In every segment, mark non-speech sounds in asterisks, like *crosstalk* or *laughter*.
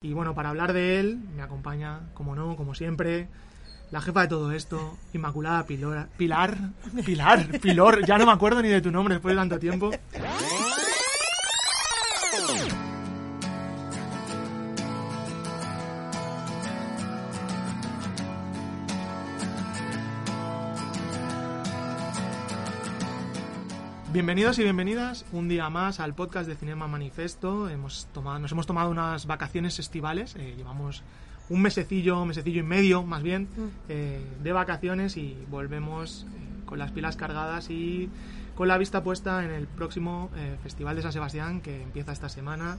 Y bueno, para hablar de él, me acompaña, como no, como siempre, la jefa de todo esto, Inmaculada Pilar. Pilar, Pilar, Pilor, ya no me acuerdo ni de tu nombre después de tanto tiempo. Bienvenidos y bienvenidas un día más al podcast de Cinema Manifesto. Hemos tomado, nos hemos tomado unas vacaciones estivales. eh, llevamos un mesecillo, mesecillo y medio más bien, eh, de vacaciones y volvemos eh, con las pilas cargadas y con la vista puesta en el próximo Festival de San Sebastián que empieza esta semana.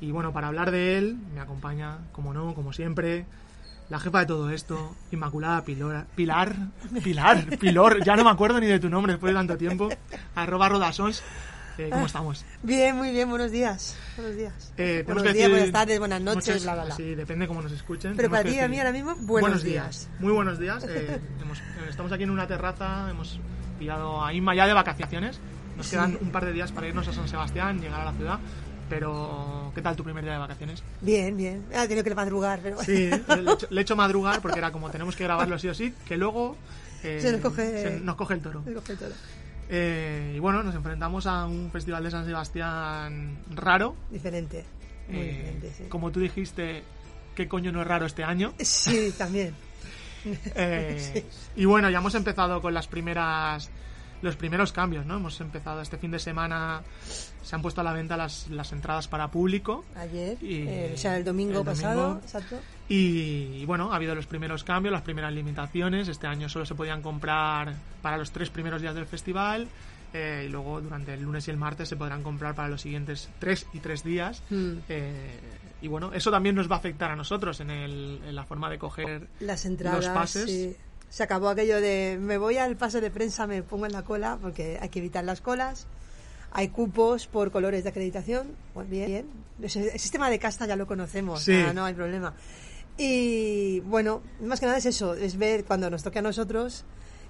Y bueno, para hablar de él me acompaña, como no, como siempre, la jefa de todo esto, Inmaculada Pilora- Pilar, Pilar, Pilor, ya no me acuerdo ni de tu nombre después de tanto tiempo, arroba rodasons. Eh, ¿Cómo estamos? Bien, muy bien, buenos días. Buenos días. Eh, buenos días, decir buenas tardes, buenas noches, muchas- bla, bla, bla. Sí, depende cómo nos escuchen. Pero para ti y a mí ahora mismo, buenos días. Muy buenos días. eh, hemos- eh, estamos aquí en una terraza, hemos pillado a Inma ya de vacaciones. Nos Sí. quedan un par de días para irnos a San Sebastián, llegar a la ciudad. Pero, ¿qué tal tu primer día de vacaciones? Bien, bien. He tenido que madrugar, pero Sí, le he hecho, le he hecho *laughs* madrugar porque era como tenemos que grabarlo sí o sí, que luego eh, Se nos coge- se nos coge el toro. Me coge todo. Eh, y bueno, nos enfrentamos a un festival de San Sebastián raro. Diferente. Muy Eh, diferente, sí. Como tú dijiste, ¿qué coño no es raro este año? Sí, también. *laughs* Eh, *laughs* Y bueno, ya hemos empezado con las primeras los primeros cambios, ¿no? Hemos empezado este fin de semana, se han puesto a la venta las, las entradas para público Ayer, Y eh, o sea, el domingo el pasado, domingo. exacto. y, y bueno, ha habido los primeros cambios, las primeras limitaciones. Este año solo se podían comprar para los tres primeros días del festival eh, y luego durante el lunes y el martes se podrán comprar para los siguientes tres y tres días. Mm. Eh, y bueno, eso también nos va a afectar a nosotros en, el- en la forma de coger Las entradas, los pases. sí. Se acabó aquello de me voy al pase de prensa, me pongo en la cola, porque hay que evitar las colas. Hay cupos por colores de acreditación. Pues bien, El sistema de casta ya lo conocemos, Sí. no hay problema. Y bueno, más que nada es eso, es ver cuando nos toque a nosotros,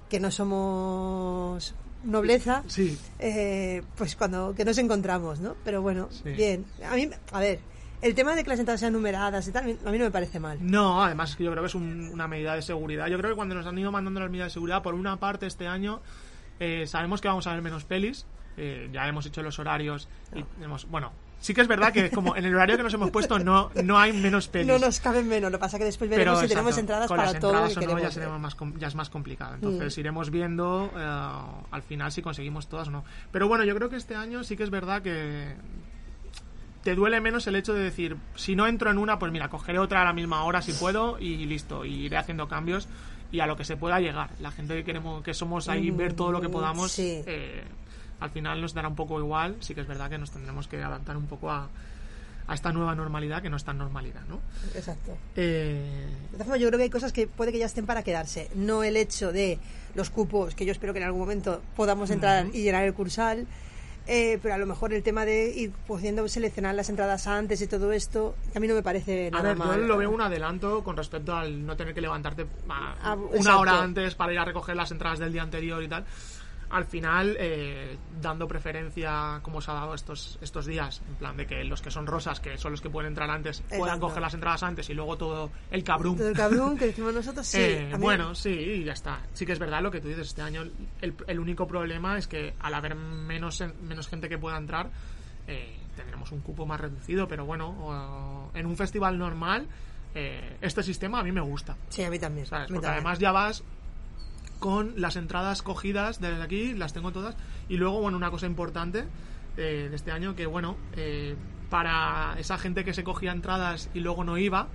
que no somos nobleza, Sí, eh, pues cuando que nos encontramos, ¿no? Pero bueno, Sí. bien. A mí, a ver, el tema de que las entradas sean numeradas y tal, a mí no me parece mal. No, además que yo creo que es un- una medida de seguridad. Yo creo que cuando nos han ido mandando las medidas de seguridad, por una parte este año eh, sabemos que vamos a ver menos pelis. Eh, ya hemos hecho los horarios y hemos, bueno, sí que es verdad que como en el horario que nos hemos puesto no, no hay menos pelis. No nos caben menos, lo que pasa que después veremos si tenemos entradas con para las todo lo entradas que o no, queremos ya, ver. seremos más com- ya es más complicado. Entonces Mm. iremos viendo eh, al final si conseguimos todas o no. Pero bueno, yo creo que este año sí que es verdad que te duele menos el hecho de decir, si no entro en una, pues mira, cogeré otra a la misma hora si puedo y listo, y iré haciendo cambios y a lo que se pueda llegar. La gente que queremos, que somos ahí, ver todo lo que Mm, podamos, sí. eh, al final nos dará un poco igual. Sí que es verdad que nos tendremos que adaptar un poco a, a esta nueva normalidad que no es tan normalidad, ¿no? Exacto. Eh, De todas formas, yo creo que hay cosas que puede que ya estén para quedarse. No el hecho de los cupos, que yo espero que en algún momento podamos entrar y llenar el cursal, eh, pero a lo mejor el tema de ir pudiendo seleccionar las entradas antes y todo esto, que a mí no me parece A nada ver, yo lo veo un adelanto con respecto al no tener que levantarte a- Ah, una hora antes para ir a recoger las entradas del día anterior y tal. Al final, eh, dando preferencia, como se ha dado estos, estos días, en plan de que los que son rosas, que son los que pueden entrar antes, puedan coger las entradas antes y luego todo el cabrón. Todo el cabrón que decimos nosotros, sí. Eh, bueno, sí, y ya está. Sí que es verdad lo que tú dices. Este año el, el único problema es que al haber menos, menos gente que pueda entrar, eh, tendremos un cupo más reducido. Pero bueno, en un festival normal, eh, este sistema a mí me gusta. Sí, a mí también. ¿sabes? a mí Porque también. además ya vas con las entradas cogidas desde aquí, las tengo todas. Y luego, bueno, una cosa importante eh, de este año, que bueno, eh, para esa gente que se cogía entradas y luego no iba,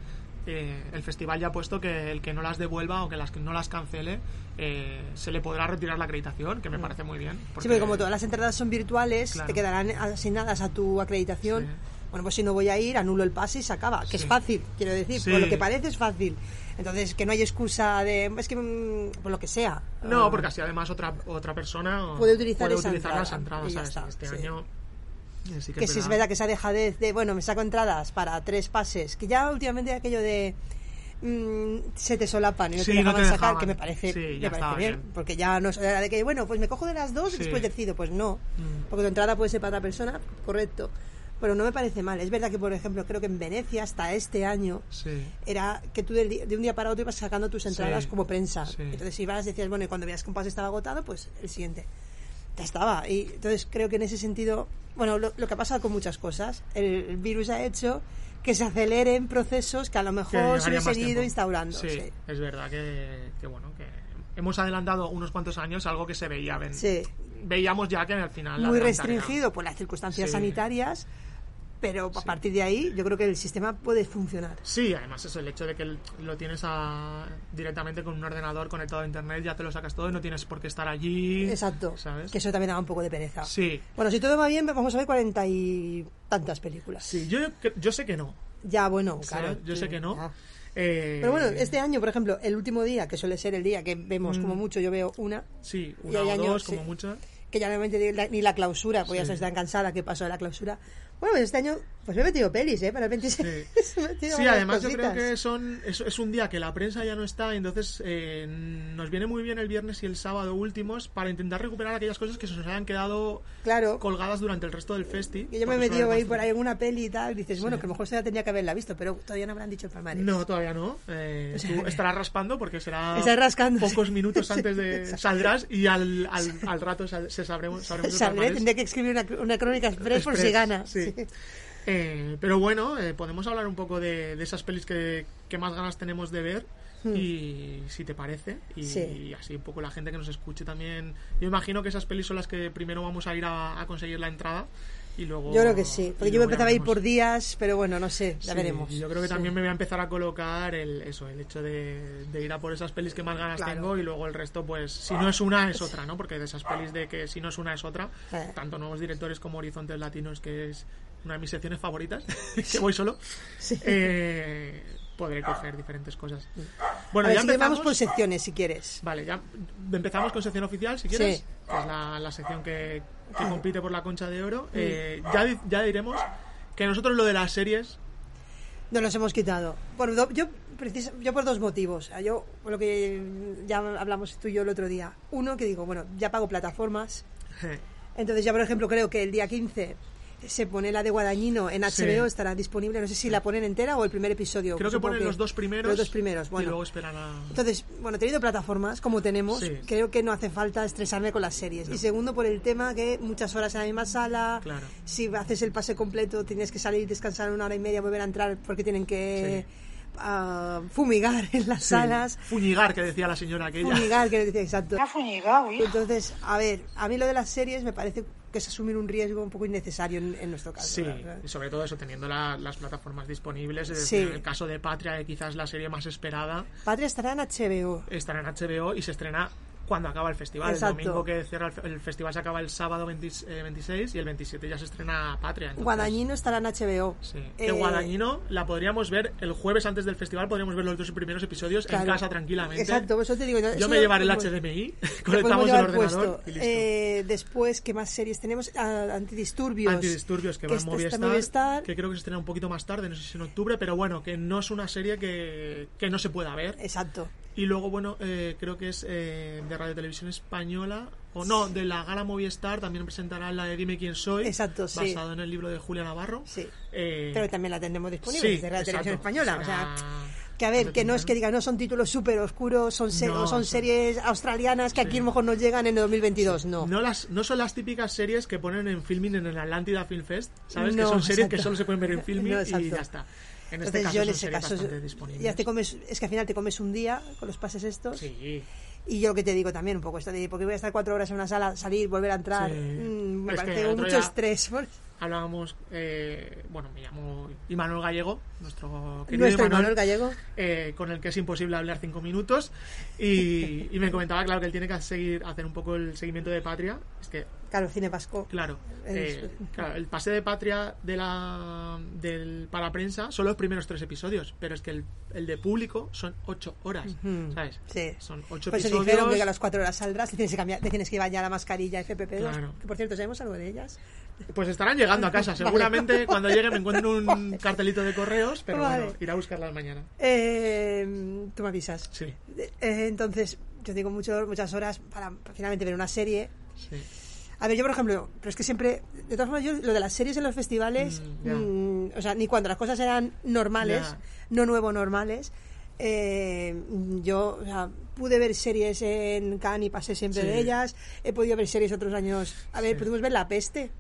eh, el festival ya ha puesto que el que no las devuelva o que las que no las cancele, eh, se le podrá retirar la acreditación, que me parece muy bien. Mm. Sí, porque como todas las entradas son virtuales, Claro. te quedarán asignadas a tu acreditación. Sí. Bueno, pues si no voy a ir, anulo el pase y se acaba. Que es Sí. fácil, quiero decir. Sí. Por lo que parece es fácil. Entonces, que no hay excusa de. Es que. mm, por lo que sea. No, Ah, porque así además otra otra persona Puede utilizar esa utilizar las entrada, entradas, este sí. año sí que, Que es si es verdad. que esa dejadez de. Bueno, me saco entradas para tres pases. Que ya últimamente aquello de. mm, se te solapan y no Sí, te no dejaban te sacar, dejaban. que me parece, Sí, me parece bien, bien. Porque ya no era de que, bueno, pues me cojo de las dos y después decido. Pues no. Mm. Porque tu entrada puede ser para otra persona, correcto. Pero no me parece mal. Es verdad que, por ejemplo, creo que en Venecia hasta este año Sí. era que tú de, de un día para otro ibas sacando tus entradas Sí, como prensa. sí. Entonces ibas, decías, bueno, y cuando veías que un pase estaba agotado, pues el siguiente. Ya estaba. Y entonces creo que en ese sentido, bueno, lo, lo que ha pasado con muchas cosas, el, el virus ha hecho que se aceleren procesos que a lo mejor se hubiesen ido instaurando. Sí, es verdad que, que, bueno, que hemos adelantado unos cuantos años algo que se veía. ven- Sí. Veíamos ya que al final... Muy restringido por las circunstancias sanitarias, pero a partir de ahí yo creo que el sistema puede funcionar. Sí, además es el hecho de que lo tienes a- directamente con un ordenador conectado a internet, ya te lo sacas todo y no tienes por qué estar allí. Exacto. ¿Sabes? Que eso también da un poco de pereza. Sí. Bueno, si todo va bien, vamos a ver cuarenta y tantas películas. Sí, yo, yo sé que no. Ya, bueno, claro. yo sí, sé que no. ya. Eh, Pero bueno, este año, por ejemplo, el último día, que suele ser el día que vemos como mucho, yo veo una, Sí, y una hay o años, dos, sí. como mucho. que ya realmente ni la, ni la clausura, pues ya Sí. se están cansada que pasó de la clausura. Bueno, pues este año, pues me he metido pelis, ¿eh? Para el 26. Sí. *laughs* Además yo creo que son es, es un día que la prensa ya no está, entonces eh, nos viene muy bien el viernes y el sábado últimos para intentar recuperar aquellas cosas que se nos hayan quedado Claro, colgadas durante el resto del festi. que yo me he metido ahí por ahí en una peli y tal, y dices, bueno, que a lo mejor se ya tenía que haberla visto, pero todavía no han dicho el palmarés. No, todavía no. Eh, *laughs* O sea tú que- estarás raspando porque será rascando, pocos sí. minutos *laughs* antes de saldrás y al, al, al rato sal- se sabremos, sabremos Sabré, tendré que escribir una, una crónica express, por si gana. sí. Sí. Eh, pero bueno, eh, podemos hablar un poco de, de esas pelis que, que más ganas tenemos de ver. Y si te parece, y, Hmm. Sí. así un poco la gente que nos escuche también. Yo imagino que esas pelis son las que primero vamos a ir a, a conseguir la entrada y luego. Yo creo que sí, porque yo me empezaba a ir por días, pero bueno, no sé, ya Sí, veremos. Yo creo que Sí. también me voy a empezar a colocar el, eso, el hecho de, de ir a por esas pelis que más ganas Claro. tengo y luego el resto, pues, si no es una, es otra, ¿no? Porque de esas pelis de que si no es una, es otra, Eh. tanto nuevos directores como Horizontes Latinos, que es una de mis secciones favoritas, *laughs* que voy solo, Sí. eh, podré coger diferentes cosas. Bueno, a ver, ya si empezamos. por secciones, si quieres. Vale, ya empezamos con sección oficial, si quieres. Sí. Que es la, la sección que, que compite por la concha de oro. Eh, ya, ya diremos que nosotros lo de las series No nos hemos quitado. Do- yo, precis- yo por dos motivos. Ah, Yo, por lo que ya hablamos tú y yo el otro día. Uno, que digo, bueno, ya pago plataformas. Entonces ya, por ejemplo, creo que el día 15 se pone la de Guadañino en HBO, Sí. estará disponible. No sé si la ponen entera o el primer episodio. Creo que ponen los dos primeros. Los dos primeros, bueno. Y luego esperan a. Entonces, bueno, teniendo plataformas como tenemos, Sí. creo que no hace falta estresarme con las series. Y segundo, por el tema que muchas horas en la misma sala, Claro. si haces el pase completo, tienes que salir, descansar una hora y media, volver a entrar porque tienen que fumigar en las Sí, salas. Fuñigar, que decía la señora aquella. Fumigar, que decía exacto. Hijo. Entonces, a ver, a mí lo de las series me parece que es asumir un riesgo un poco innecesario en, en nuestro caso. Sí, ¿verdad? y sobre todo eso, teniendo la- las plataformas disponibles. Es Sí. decir, En el caso de Patria, que quizás la serie más esperada, Patria estará en HBO. estará en HBO y se estrena cuando acaba el festival. Exacto. El domingo que cierra el, el festival se acaba el sábado 20 eh, 26 y el 27 ya se estrena Patria. entonces- Guadañino estará en HBO. Sí. Eh, Que Guadañino la podríamos ver el jueves antes del festival, podríamos ver los dos primeros episodios claro. en casa tranquilamente. Exacto, eso te digo. Yo eso me llevaré el HDMI, *laughs* conectamos el ordenador y listo. Eh, después, ¿qué más series tenemos? Ah, antidisturbios. Antidisturbios que, va en está- Movistar, está en Movistar. que creo que se estrena un poquito más tarde, no sé si en octubre, pero bueno, que no es una serie que, que no se pueda ver. Exacto. Y luego, bueno, eh, creo que es eh, de Radio Televisión Española, o no, de la gala Movistar, también presentará la de Dime quién soy, Exacto, sí. basado en el libro de Julia Navarro. Sí. Eh, Pero también la tendremos disponible sí, desde la televisión española. O sea, que a ver, que no es que digan, no son títulos súper oscuros, son, se- No, son series australianas que aquí Sí. a lo mejor nos llegan en el 2022. No. No, las, no son las típicas series que ponen en filming en el Atlántida Film Fest, ¿sabes? que No, son series exacto. que solo se pueden ver en *laughs* filming No, y ya está. En este Entonces caso yo en ese caso ya te comes, es que al final te comes un día con los pases estos. Sí. Y yo lo que te digo también un poco esto de porque voy a estar cuatro horas en una sala, salir, volver a entrar, Sí. mm, me Es parece mucho estrés. Hablábamos, eh, bueno, me llamo Imanol Gallego, nuestro querido Nuestro Imanol, Gallego. eh, con el que es imposible hablar cinco minutos. Y, y me comentaba, claro, que él tiene que seguir, hacer un poco el seguimiento de Patria. Es que, Claro, cine vasco. claro, eh, claro, el pase de Patria de la, del, para prensa son los primeros tres episodios, pero es que el, el de público son ocho horas. ¿sabes? Sí. Son ocho Por eso episodios. dijeron que a las cuatro horas saldrás, te tienes que, cambiar, te tienes que llevar ya la mascarilla FPP2. Claro. Que por cierto, ¿sabemos algo de ellas? Pues estarán llegando a casa. Seguramente cuando lleguen me encuentren un cartelito de correos, pero Vale. bueno, iré a buscarlas mañana. Eh, tú me avisas. Sí, Eh, entonces, yo mucho, muchas horas para finalmente ver una serie. sí. A ver, yo por ejemplo, pero es que siempre, de todas formas, yo lo de las series en los festivales, Mm, mm, o sea, ni cuando las cosas eran normales, no nuevo normales, eh, yo o sea, pude ver series en Cannes y pasé siempre Sí. de ellas, he podido ver series otros años, a ver, Sí. pudimos ver La Peste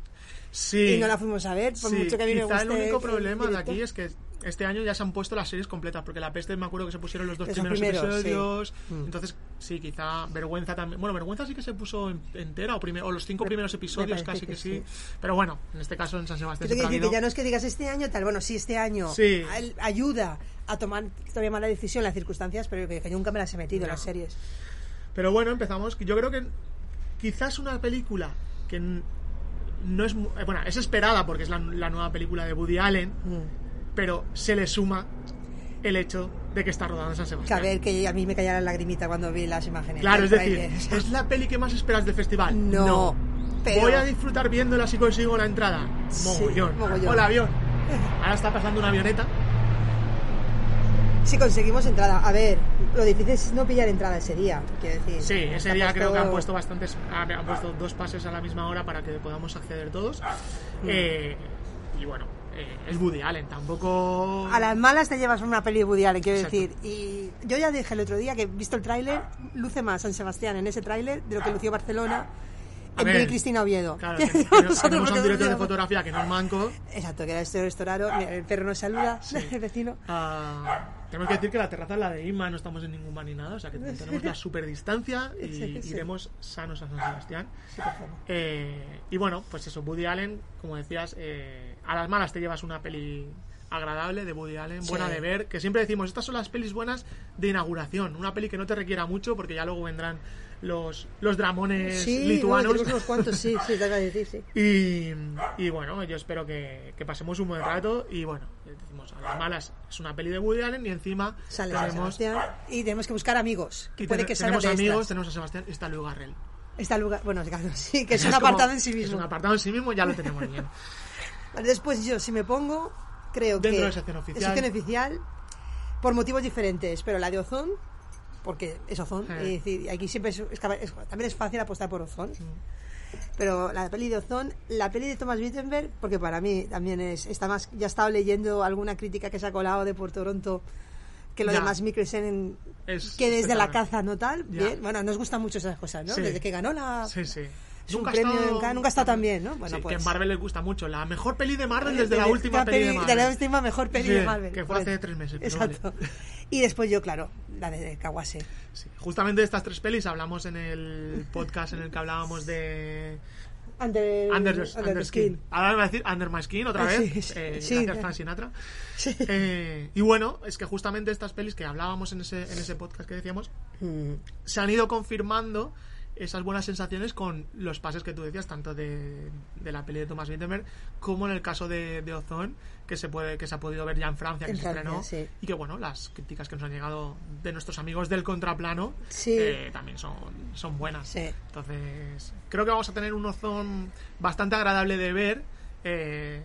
Sí. y no la fuimos a ver, por Sí, mucho que a mí me quizá guste. el único el problema de aquí es que este año ya se han puesto las series completas, porque la peste me acuerdo que se pusieron los dos Esos primeros, episodios. Mm. Entonces, sí, quizá vergüenza también. Bueno, vergüenza sí que se puso en- entera, o, o los cinco primeros episodios casi que, que sí. sí. Pero bueno, en este caso en San Sebastián decir que ya no es que digas este año tal, bueno, sí, este año Sí. ayuda a tomar todavía más la decisión, las circunstancias, pero que, que nunca me las he metido en No. las series. Pero bueno, empezamos. Yo creo que quizás una película que no es. Bueno, es esperada porque es la, la nueva película de Woody Allen, Mm. pero se le suma el hecho de que está rodando en San Que a Sebastián. ver, que a mí me cayó la lagrimita cuando vi las imágenes. Claro, es decir, ¿es la peli que más esperas del festival? No, pero- ¿Voy a disfrutar viéndola si consigo la entrada? Sí, Mogollón. mogollón. Hola, avión. Ahora está pasando una avioneta. Si conseguimos entrada, a ver, lo difícil es no pillar entrada ese día, quiero decir. Sí, ese día creo que han puesto- bastantes. Han han puesto dos pases a la misma hora para que podamos acceder todos. Mm. Eh, y bueno, eh, es Woody Allen, tampoco. A las malas te llevas una peli de Woody Allen, quiero Exacto. decir. Y yo ya dije el otro día que, visto el tráiler, luce más San Sebastián en ese tráiler de lo que lució Barcelona A en ver, Peli Cristina Oviedo. Claro, que- *laughs* que director de fotografía que no es manco. Exacto, que era este restaurado. Mira, el perro nos saluda, *laughs* el vecino. Ah, tenemos que decir que la terraza es la de Inma, no estamos en ningún bar ni nada, o sea que tenemos la super distancia *laughs* y Sí, sí. iremos sanos a San Sebastián. Sí, por favor. Eh, y bueno, pues eso, Woody Allen, como decías, eh, a las malas te llevas una peli agradable de Woody Allen, Sí. buena de ver, que siempre decimos, estas son las pelis buenas de inauguración, una peli que no te requiera mucho porque ya luego vendrán los, los dramones Sí, no, lituanos. tenemos unos cuantos, sí, sí, te acabo de decir, sí. *laughs* Y, y bueno, yo espero que, que pasemos un buen rato. Y bueno, decimos, a las malas es una peli de Woody Allen y encima Sale tenemos, Sebastián y tenemos que buscar amigos. Que y puede ten- que tenemos de amigos, extras. tenemos a Sebastián y está Luis Garrel. Está lugar, bueno, claro, *laughs* sí, que es un como- apartado en sí Es mismo. un apartado en sí mismo, ya lo tenemos bien. *laughs* Después yo, si me pongo, creo Dentro que de sección oficial. sección oficial, por motivos diferentes, pero la de Ozón, porque es Ozón, Eh. es decir, aquí siempre es, también es fácil apostar por Ozón. Pero la peli de Ozón, la peli de Thomas Wittenberg, porque para mí también es, está más, ya he estado leyendo alguna crítica que se ha colado de por Toronto, que lo Ya. de Max Mikkelsen, que desde la caza no tal, bien, bueno, nos gustan mucho esas cosas, ¿no? Sí. Desde que ganó la... Sí, sí. Premio en Cannes, nunca estado tan bien, ¿no? Bueno, sí, pues- que en Marvel les gusta mucho. La mejor peli de Marvel De- desde la última peli de De Marvel. la última mejor peli Sí, de Marvel. que fue Pues, hace tres meses, Exacto. Y después yo, claro, la de Kawase. Sí, Justamente de estas tres pelis hablamos en el podcast en el que hablábamos de Under, Under, Under Skin. Skin. Ahora me va a decir Under My Skin otra Sí, vez. sí, eh, sí. gracias, Frank Sinatra. Sí. Eh, y bueno, es que justamente estas pelis que hablábamos en ese, en ese podcast que decíamos, Mm. se han ido confirmando esas buenas sensaciones con los pases que tú decías, tanto de, de la peli de Thomas Wittenberg como en el caso de, de Ozone, que se puede que se ha podido ver ya en Francia, que En se Francia, estrenó. sí. Y que bueno, las críticas que nos han llegado de nuestros amigos del contraplano Sí. eh, también son, son buenas. Sí. Entonces, creo que vamos a tener un Ozone bastante agradable de ver, eh,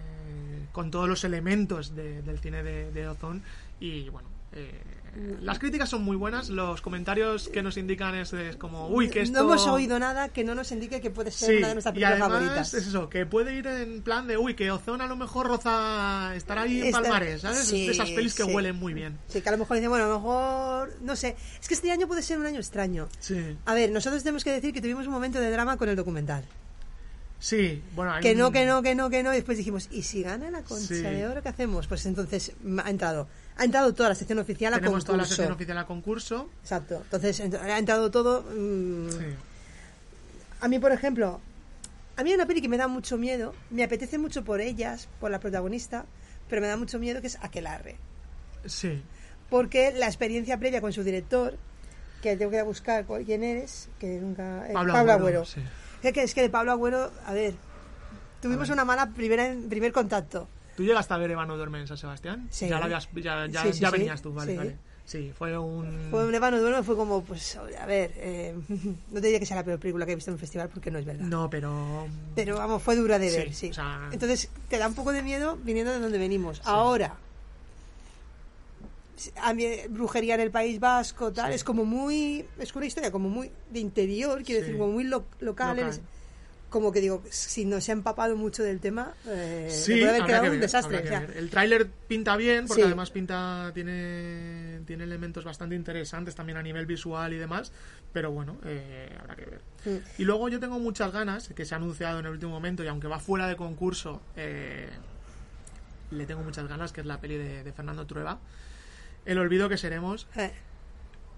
con todos los elementos de- del cine de, de Ozone. Y bueno, eh, las críticas son muy buenas, los comentarios que nos indican es, es como, uy, que esto... No hemos oído nada que no nos indique que puede ser Sí, una de nuestras y películas además favoritas. es eso, que puede ir en plan de, uy, que Ozone a lo mejor roza, estará ahí en Está- Palmares, ¿sabes? sí, de esas pelis que sí. huelen muy bien. Sí, que a lo mejor dicen, bueno, a lo mejor, no sé. Es que este año puede ser un año extraño. Sí. A ver, nosotros tenemos que decir que tuvimos un momento de drama con el documental. Sí, bueno, hay Que no, que no, que no, que no. Y después dijimos, ¿y si gana la concha de oro, qué hacemos? Pues entonces mm, ha entrado. Ha entrado toda la sección oficial a Tenemos concurso. toda la sección oficial a concurso. Exacto. Entonces ent- ha entrado todo. mm, Sí. A mí, por ejemplo, a mí hay una peli que me da mucho miedo. Me apetece mucho por ellas, por la protagonista, pero me da mucho miedo que es Aquelarre. Sí. Porque la experiencia previa con su director, que tengo que ir a buscar quién eres, que nunca. eh, Pablo, Pablo Agüero, Agüero. sí. Es que, es que de Pablo Agüero, a ver, tuvimos A ver. una mala primera, primer contacto. ¿Tú llegaste a ver Eva no duerme en San Sebastián? Sí. Ya, la habías- ya, ya, Sí, sí, ya sí. venías tú, vale, Sí. vale. Sí, fue un... Fue un Ébano Duerme, fue como, pues, a ver, eh, *laughs* no te diría que sea la peor película que he visto en un festival porque no es verdad. No, pero... Pero vamos, fue dura de ver, sí. o sea- Entonces, te da un poco de miedo viniendo de donde venimos. Ahora, brujería en el País Vasco, tal, es como muy. Es una historia como muy de interior, quiero decir, como muy lo- local. Local. Como que digo, si no se ha empapado mucho del tema, eh, Sí, puede haber quedado que un ver, desastre. o sea, ver. El tráiler pinta bien, porque Sí. además pinta tiene, tiene elementos bastante interesantes también a nivel visual y demás, pero bueno, eh, habrá que ver. Mm. Y luego yo tengo muchas ganas, que se ha anunciado en el último momento, y aunque va fuera de concurso, eh, le tengo muchas ganas, que es la peli de, de Fernando Trueba, El olvido que seremos, eh,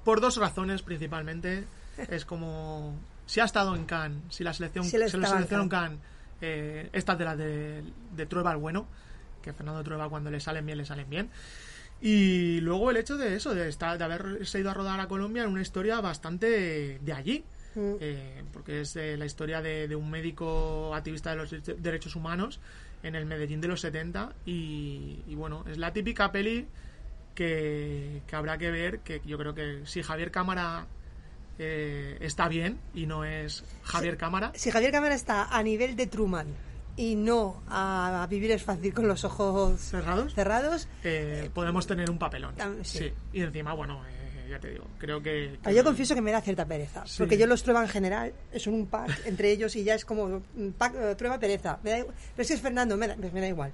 por dos razones principalmente. Es como si ha estado en Cannes, si la selección Si se en seleccionó en Cannes, eh, esta de la de, de Trueba el bueno, que Fernando Trueba cuando le salen bien, le salen bien. Y luego el hecho de eso, de, estar, de haberse ido a rodar a Colombia en una historia bastante de allí. Mm. eh, porque es eh, la historia de, de un médico activista de los dere- derechos humanos en el Medellín de los 70 y, y bueno, es la típica peli que, que habrá que ver, que yo creo que si Javier Cámara eh, está bien y no es Javier Cámara, si Javier Cámara está a nivel de Truman y no a, a vivir es fácil con los ojos cerrados, cerrados, eh, podemos tener un papelón. sí. Sí. y encima, bueno, eh, ya te digo, creo que... Ah, que- Yo confieso que me da cierta pereza, Sí. porque yo los Trueba en general son un pack entre ellos y ya es como un pack, eh, Trueba pereza. Me da igual. Pero si es Fernando, me da, me da igual.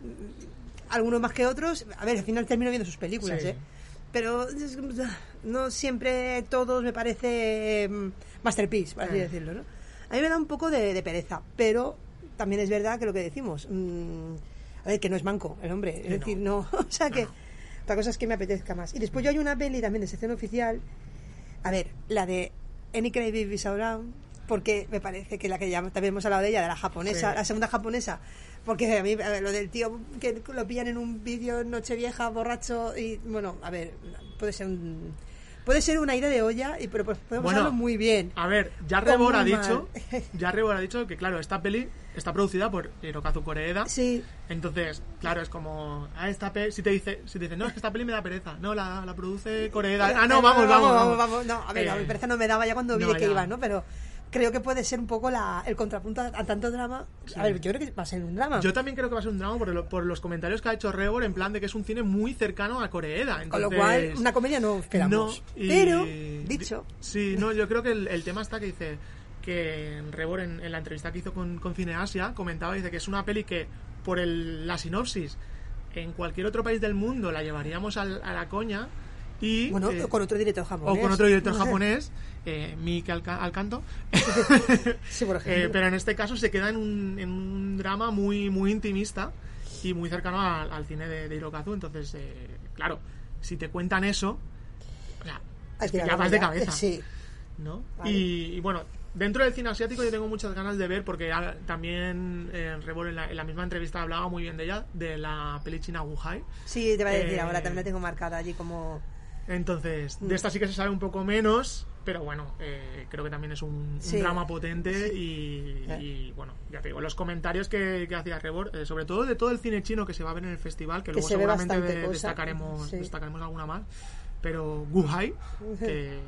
Mm, Algunos más que otros, a ver, al final termino viendo sus películas, Sí. ¿eh? Pero es- no siempre todos me parece mm, masterpiece, por así Eh. decirlo, ¿no? A mí me da un poco de, de pereza, pero también es verdad que lo que decimos, mm, a ver, que no es manco el hombre, es Que decir, no, *laughs* o sea que No. otra cosa es que me apetezca más. Y después yo hay una peli también de sección oficial, a ver, la de Any Cry Baby Around, porque me parece que la que ya también hemos hablado de ella, de la japonesa, Sí. la segunda japonesa, porque a mí a ver, lo del tío que lo pillan en un vídeo Nochevieja, borracho, y bueno, a ver, puede ser un... Puede ser una idea de olla, y, pero pues podemos Bueno, hacerlo muy bien. A ver, ya Rebor ha dicho, *laughs* ya Rebor ha dicho que claro, esta peli está producida por Hirokazu Koreeda. Sí, Entonces, claro, es como a esta peli, si te dice, si te dice, "No, es que esta peli me da pereza." No, la, la produce Koreeda. Ah, no, *laughs* vamos, vamos, vamos. No, a ver, a Eh, mi pereza no me daba ya cuando vi no, de qué iba, ¿no? Pero creo que puede ser un poco la, el contrapunto a, a tanto drama. A ver, yo creo que va a ser un drama. Yo también creo que va a ser un drama por, lo- por los comentarios que ha hecho Rebor en plan de que es un cine muy cercano a Koreeda. Con lo cual, una comedia no esperamos. No, y- Pero, dicho, Sí, no, yo creo que el, el tema está que dice que Rebor en, en la entrevista que hizo con, con Cineasia comentaba dice que es una peli que por el- la sinopsis en cualquier otro país del mundo la llevaríamos al- a la coña y bueno, eh, con otro director japonés. o con otro director *laughs* japonés eh, Miki Alca- Alcanto *laughs* Sí, por *laughs* Eh, ejemplo. pero en este caso se queda en un, en un drama muy muy intimista y muy cercano al, al cine de, de Hirokazu entonces eh, claro si te cuentan eso o sea, Hay es que ya vas de cabeza Sí. ¿no? Vale. Y, y bueno, dentro del cine asiático yo tengo muchas ganas de ver porque ah, también eh, Rebol en la, en la misma entrevista hablaba muy bien de ella, de la peli china Wuhai. Sí, te voy a decir, Eh, ahora también la tengo marcada allí como... Entonces, Mm. de esta sí que se sabe un poco menos, pero bueno, eh, creo que también es un, un Sí. drama potente y, Eh. y, bueno, ya te digo, los comentarios que, que hacía Rebor, eh, sobre todo de todo el cine chino que se va a ver en el festival, que, Que luego se seguramente de- destacaremos, sí. destacaremos alguna más, pero Wuhai, *laughs* que,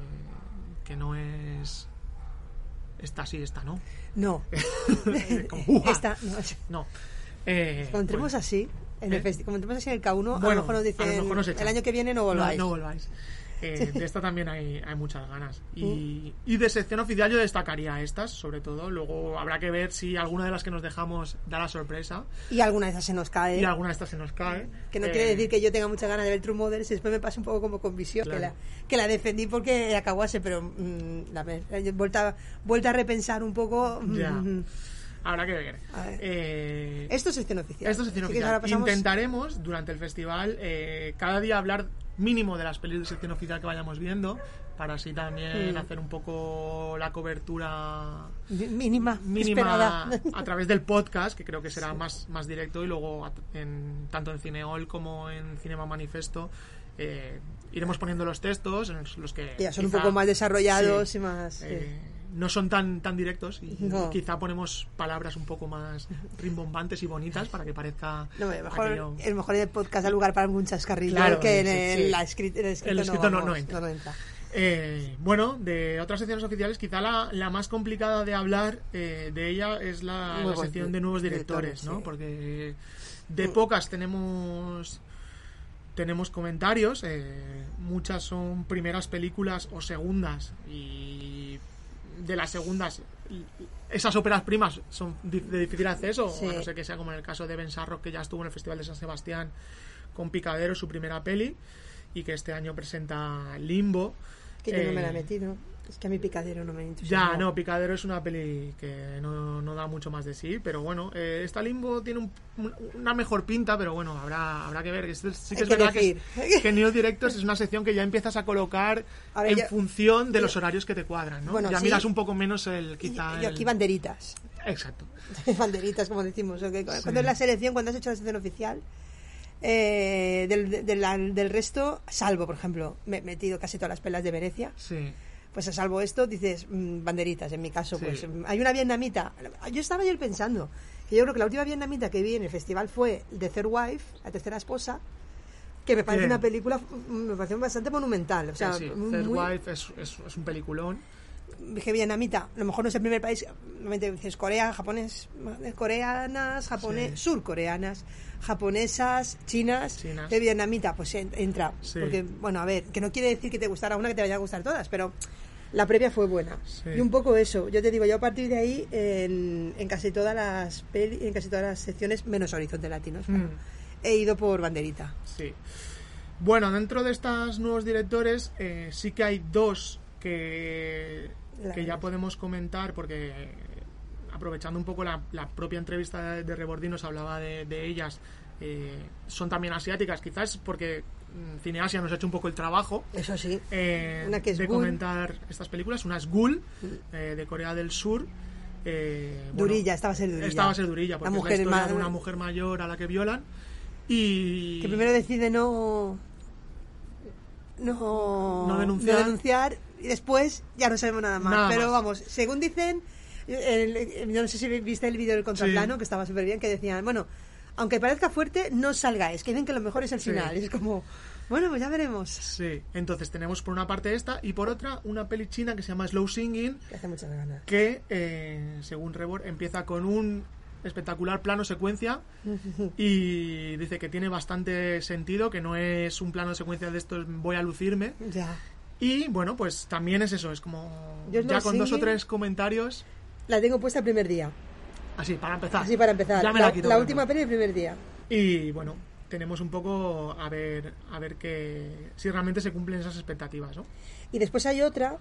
que no es... Esta sí, esta no. No. *laughs* Como. Esta, no, No. Eh, Cuando entremos bueno, así, en el ¿Eh? festi- como entremos así en el K1, a Bueno, lo mejor nos a dicen mejor nos el año que viene no volváis. No, no volváis. Eh, *laughs* de esta también hay, hay muchas ganas. Mm. Y, y de sección oficial yo destacaría estas, sobre todo. Luego habrá que ver si alguna de las que nos dejamos da la sorpresa Y alguna de esas se nos cae. y alguna de estas se nos cae. Que no Eh, quiere decir que yo tenga muchas ganas de ver True Models y después me pasa un poco como con Visión, que, Claro. la, que la defendí porque acabase, pero mm, la eh, vuelta, vuelta a repensar un poco. mm, Ya. mm, Habrá que ver. A ver. Eh, Esto es sección oficial. Esto es sección Así oficial. pasamos- Intentaremos durante el festival eh, cada día hablar mínimo de las pelis de sección oficial que vayamos viendo para así también Mm. hacer un poco la cobertura mínima, mínima esperada. a través del podcast que creo que será más, más directo y luego en, tanto en Cineol como en Cinema Manifesto eh, iremos poniendo los textos en los, que ya son un quizá- poco más desarrollados sí, y más. sí. No son tan tan directos y No. quizá ponemos palabras un poco más rimbombantes y bonitas para que parezca No, hombre, mejor, aquello- el mejor el podcast da lugar para algún chascarrillo Claro, que en el, sí. la el escrito, El escrito no- vamos, entra. no entra. Eh, bueno, de otras secciones oficiales, quizá la, la más complicada de hablar eh, de ella es la, sección de nuevos directores, directores, ¿no? sí. Porque de pocas tenemos tenemos comentarios, eh, muchas son primeras películas o segundas y de las segundas esas óperas primas son de difícil acceso, Sí. a no ser que sea como en el caso de Ben Sarrock, que ya estuvo en el Festival de San Sebastián con Picadero, su primera peli, y que este año presenta Limbo. Que yo no me la he Eh, metido. Es que a mi picadero no me entusiasma. Ya, no, Picadero es una peli que no, no da mucho más de sí, pero bueno, eh, esta Limbo tiene un- un- una mejor pinta, pero bueno, habrá, habrá que ver. Este- sí que Hay es que verdad que, que New Directors es una sección que ya empiezas a colocar A ver, en yo- función de yo- los horarios que te cuadran, ¿no? Bueno, ya sí. miras un poco menos el Y- quizá el- aquí banderitas. Exacto. *laughs* banderitas, como decimos. Cuando es la selección, cuando has hecho la selección oficial, eh, del, del resto, salvo, por ejemplo, me he metido casi todas las pelas de Venecia. Sí. Pues a salvo esto, dices mm, banderitas. En mi caso, Sí. pues mm, hay una vietnamita. Yo estaba ayer pensando que yo creo que la última vietnamita que vi en el festival fue The Third Wife, la tercera esposa, que me parece Bien. una película, mm, me pareció bastante monumental. O sea, sí, sí. muy- Third Wife es, es- es un peliculón. Dije vietnamita, a lo mejor no es el primer país, normalmente dices Corea, japonés, coreanas, japonés, Sí. surcoreanas, japonesas, chinas, Chinas. de vietnamita, pues en- entra. Sí. Porque, bueno, a ver, que no quiere decir que te gustara una que te vaya a gustar todas, pero la previa fue buena. Sí. Y un poco eso, yo te digo, yo a partir de ahí, en, en casi todas las peli- en casi todas las secciones, menos Horizonte Latinos, claro, Mm. he ido por banderita. Sí. Bueno, dentro de estos nuevos directores, eh, sí que hay dos que, Que ya podemos comentar, porque eh, aprovechando un poco la, la propia entrevista de, de Rebordín, nos hablaba de, de ellas. eh, son también asiáticas, quizás porque mm, Cineasia nos ha hecho un poco el trabajo Eso sí. eh, Una que es de Ghoul. comentar estas películas. Una es Ghoul, eh, de Corea del Sur. bueno, Durilla, esta va a ser Durilla. Esta va a ser Durilla, porque La es mujer la historia de una mujer mayor a la que violan. Y... que primero decide no no, No denunciar. denunciar y después ya no sabemos nada más. Nada Pero más. vamos, según dicen, el- el- yo no sé si viste el vídeo del contraplano, Sí. que estaba súper bien, que decían, bueno, aunque parezca fuerte, no salgáis, que dicen que lo mejor es el Sí. final. Es como, bueno, pues ya veremos. Sí, entonces tenemos por una parte esta y por otra una peli china que se llama Slow Singing Que hace muchas ganas. que, eh, según Rebor, empieza con un espectacular plano secuencia *laughs* y dice que tiene bastante sentido, que no es un plano secuencia de estos voy a lucirme. Ya. Y bueno, pues también es eso, es como Yo ya con dos o tres comentarios, La tengo puesta el primer día. así, para empezar. Así para empezar. Ya me la la quito, la última peli el primer día. Y bueno, tenemos un poco a ver a ver que si realmente se cumplen esas expectativas, ¿no? Y después hay otra.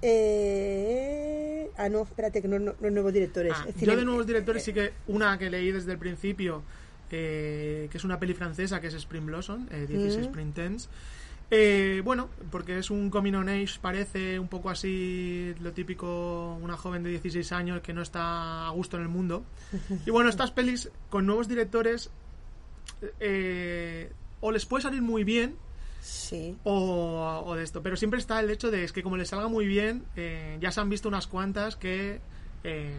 Eh... Ah, no, espérate, que no, no, no nuevos directores. Ah, yo de nuevos directores sí que una que leí desde el principio, eh, que es una peli francesa, que es Spring Blossom, eh, 16 Mm. Spring Tense. Eh, bueno, porque es un coming on age, parece un poco así lo típico, una joven de 16 años que no está a gusto en el mundo. *laughs* Y bueno, estas pelis con nuevos directores eh, o les puede salir muy bien Sí. o, o de esto. Pero siempre está el hecho de es que como les salga muy bien, eh, ya se han visto unas cuantas que eh,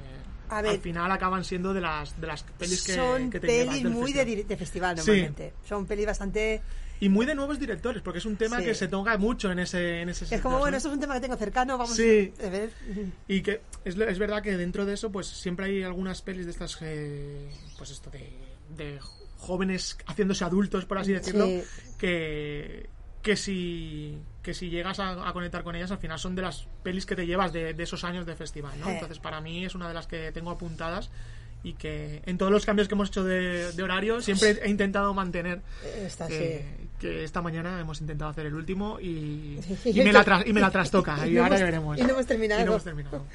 A ver. al final acaban siendo de las, de las pelis que, son que te llevas pelis muy de, de festival Sí. normalmente. Son pelis bastante... Y muy de nuevos directores, porque es un tema Sí. que se toca mucho en ese, en ese Es sector, como, bueno, ¿no? esto es un tema que tengo cercano, vamos Sí. a ver. Y que es, es verdad que dentro de eso, pues siempre hay algunas pelis de estas, eh, pues esto, de, de jóvenes haciéndose adultos, por así decirlo, Sí. que, que si que si llegas a, a conectar con ellas, al final son de las pelis que te llevas de, de esos años de festival, ¿no? Eh. Entonces, para mí es una de las que tengo apuntadas y que en todos los cambios que hemos hecho de, de horario siempre he intentado mantener Esta que, sí. Que esta mañana hemos intentado hacer el último y, y, me, la y me la *laughs* trastoca y ahora hemos- ya veremos y no hemos terminado. No hemos terminado.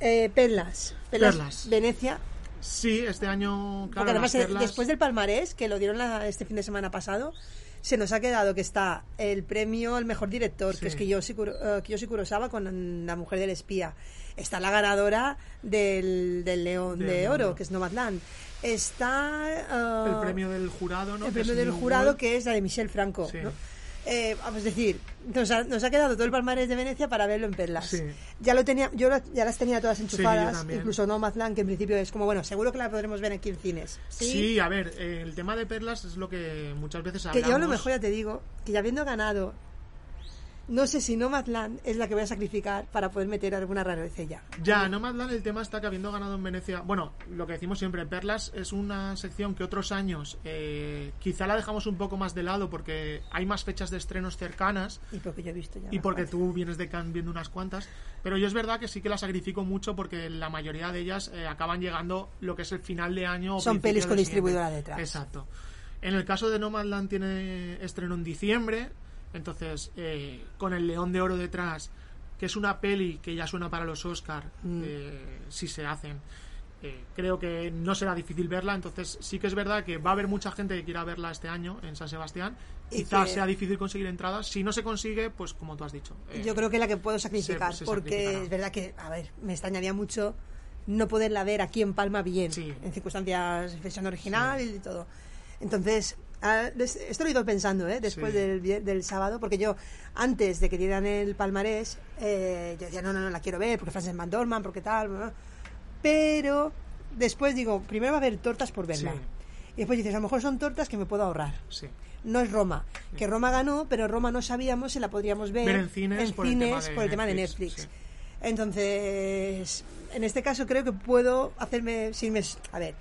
Eh, perlas. perlas. Perlas. Venecia. Sí, este año, claro, Porque además, eh, perlas- después del palmarés, que lo dieron la- este fin de semana pasado, se nos ha quedado que está el premio al mejor director, Sí. que es Kiyoshi, Kuro- eh, Kiyoshi Kurosawa con La mujer del espía. Está la ganadora del, del León de León, Oro, que es Nomadland. Está eh, el premio del jurado, ¿no? el Que premio del jurado, que es la de Michel Franco. Sí. ¿no? Eh, vamos a decir, nos ha, nos ha quedado todo el palmarés de Venecia para verlo en perlas. Sí. Ya lo tenía, yo la- ya las tenía todas enchufadas, también. incluso Nomadland, que en principio es como, bueno, seguro que la podremos ver aquí en cines. Sí, a ver, eh, el tema de perlas es lo que muchas veces Que hablamos. yo a lo mejor ya te digo, que ya habiendo ganado no sé si Nomadland es la que voy a sacrificar para poder meter alguna rarezella. Ya, Nomadland el tema está que habiendo ganado en Venecia, bueno, lo que decimos siempre, Perlas es una sección que otros años eh, quizá la dejamos un poco más de lado porque hay más fechas de estrenos cercanas. Y porque yo he visto ya. Y porque tú vienes de Cannes viendo unas cuantas. Pero yo es verdad que sí que la sacrifico mucho porque la mayoría de ellas eh, acaban llegando lo que es el final de año. Son pelis con distribuidora detrás. Exacto. En el caso de Nomadland tiene estreno en diciembre entonces, eh, con el León de Oro detrás, que es una peli que ya suena para los Oscar, mm. eh, si se hacen, eh, creo que no será difícil verla. Entonces, sí que es verdad que va a haber mucha gente que quiera verla este año en San Sebastián. Quizás sea difícil conseguir entradas. Si no se consigue, pues como tú has dicho. yo creo que la que puedo sacrificar, porque es verdad que, a ver, me extrañaría mucho no poderla ver aquí en Palma bien, en circunstancias de versión original y todo. Entonces, Ah, esto lo he ido pensando ¿eh? después del, del, sábado, porque yo, antes de que dieran el palmarés, eh, yo decía, no, no, no la quiero ver, porque Frances McDormand, porque tal. Pero después digo, primero va a haber tortas por verla. Y después dices, a lo mejor son tortas que me puedo ahorrar. No es Roma, que Roma ganó, pero Roma no sabíamos si la podríamos ver, en cines, por, el tema de, Netflix. Entonces, en este caso creo que puedo hacerme, sin a ver,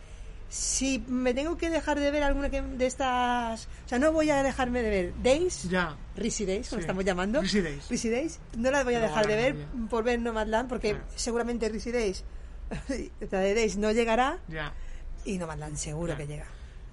si me tengo que dejar de ver alguna de estas. O sea, no voy a dejarme de ver Days. Ya. Risi Days, como estamos llamando. Risi Days. Days. No la voy a dejar de ver por ver Nomadland, porque seguramente Risi Days. *laughs* de Days no llegará. Ya. Y Nomadland seguro que llega.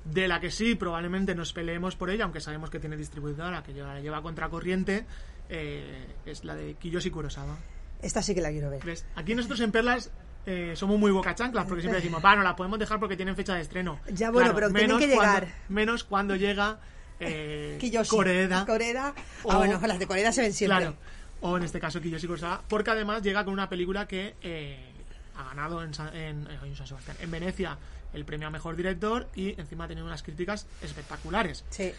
De la que sí, probablemente nos peleemos por ella, aunque sabemos que tiene distribuidora, que lleva, lleva contracorriente, eh, es la de Kiyoshi Kurosawa. Esta sí que la quiero ver. Aquí nosotros en Perlas eh, somos muy bocachanclas porque siempre decimos, *laughs* bueno, la podemos dejar porque tienen fecha de estreno. Ya bueno, pero tienen que llegar. menos cuando llega eh, *laughs* Kiyoshi. Coreda. Coreda. Ah, bueno, las de Coreda se ven siempre. Claro. O en este caso Kiyoshi Kurosawa, porque además llega con una película que eh, ha ganado en, en, en Venecia el premio a mejor director y encima ha tenido unas críticas espectaculares. Sí.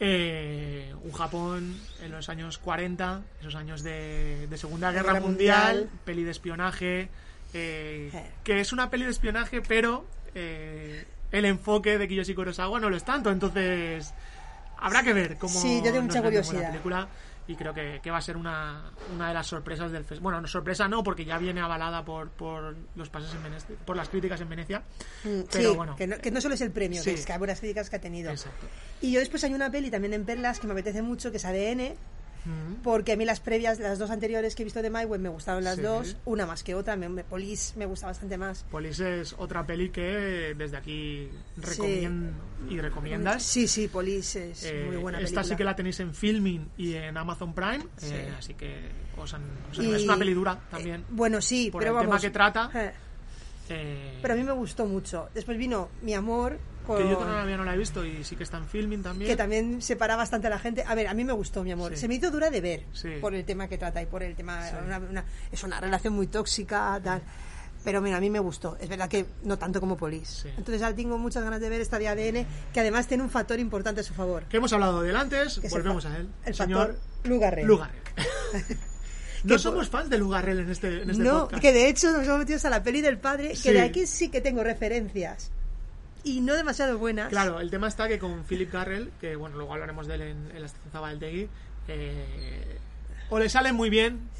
Eh, un Japón en los años 40, esos años de, Segunda Guerra, mundial, peli de espionaje, eh, que es una peli de espionaje, pero eh, el enfoque de Kiyoshi Kurosawa no lo es tanto, entonces habrá que ver cómo sí, yo tengo mucha curiosidad. la película y creo que, va a ser una, una de las sorpresas del festival. Bueno, no sorpresa no, porque ya viene avalada por, por los pases en Venecia, por las críticas en Venecia. Mm, pero bueno. Que no, que no, solo es el premio, que es que hay buenas críticas que ha tenido. Exacto. Y yo después hay una peli también en Perlas que me apetece mucho, que es ADN, porque a mí las previas, las dos anteriores que he visto de My me gustaron las dos, una más que otra. Me, Police me gusta bastante más. Police es otra peli que desde aquí recomiendo y recomiendas. Sí, sí, Police es eh, muy buena Esta sí que la tenéis en Filming y en Amazon Prime, eh, así que os es una peli dura también. Eh, bueno, sí, por pero el tema que trata. Pero a mí me gustó mucho. Después vino Mi Amor, que yo todavía no la he visto y sí que está en filming también. Que también separa bastante a la gente. A ver, a mí me gustó, mi amor. Se me hizo dura de ver por el tema que trata y por el tema. es una relación muy tóxica, tal. Pero mira, a mí me gustó. Es verdad que no tanto como Police. Entonces ahora tengo muchas ganas de ver esta de ADN, que además tiene un factor importante a su favor. Que hemos hablado de antes, volvemos a él. El señor Lugarrel. Lugarrel. *laughs* no somos fans de Lugarrel en este, en este no, que de hecho nos hemos metido a la peli del padre, que de aquí sí que tengo referencias y no demasiado buenas. Claro, el tema está que con Philip Garrel, que bueno, luego hablaremos de él en, la estación Zabaltegui, eh, o le sale muy bien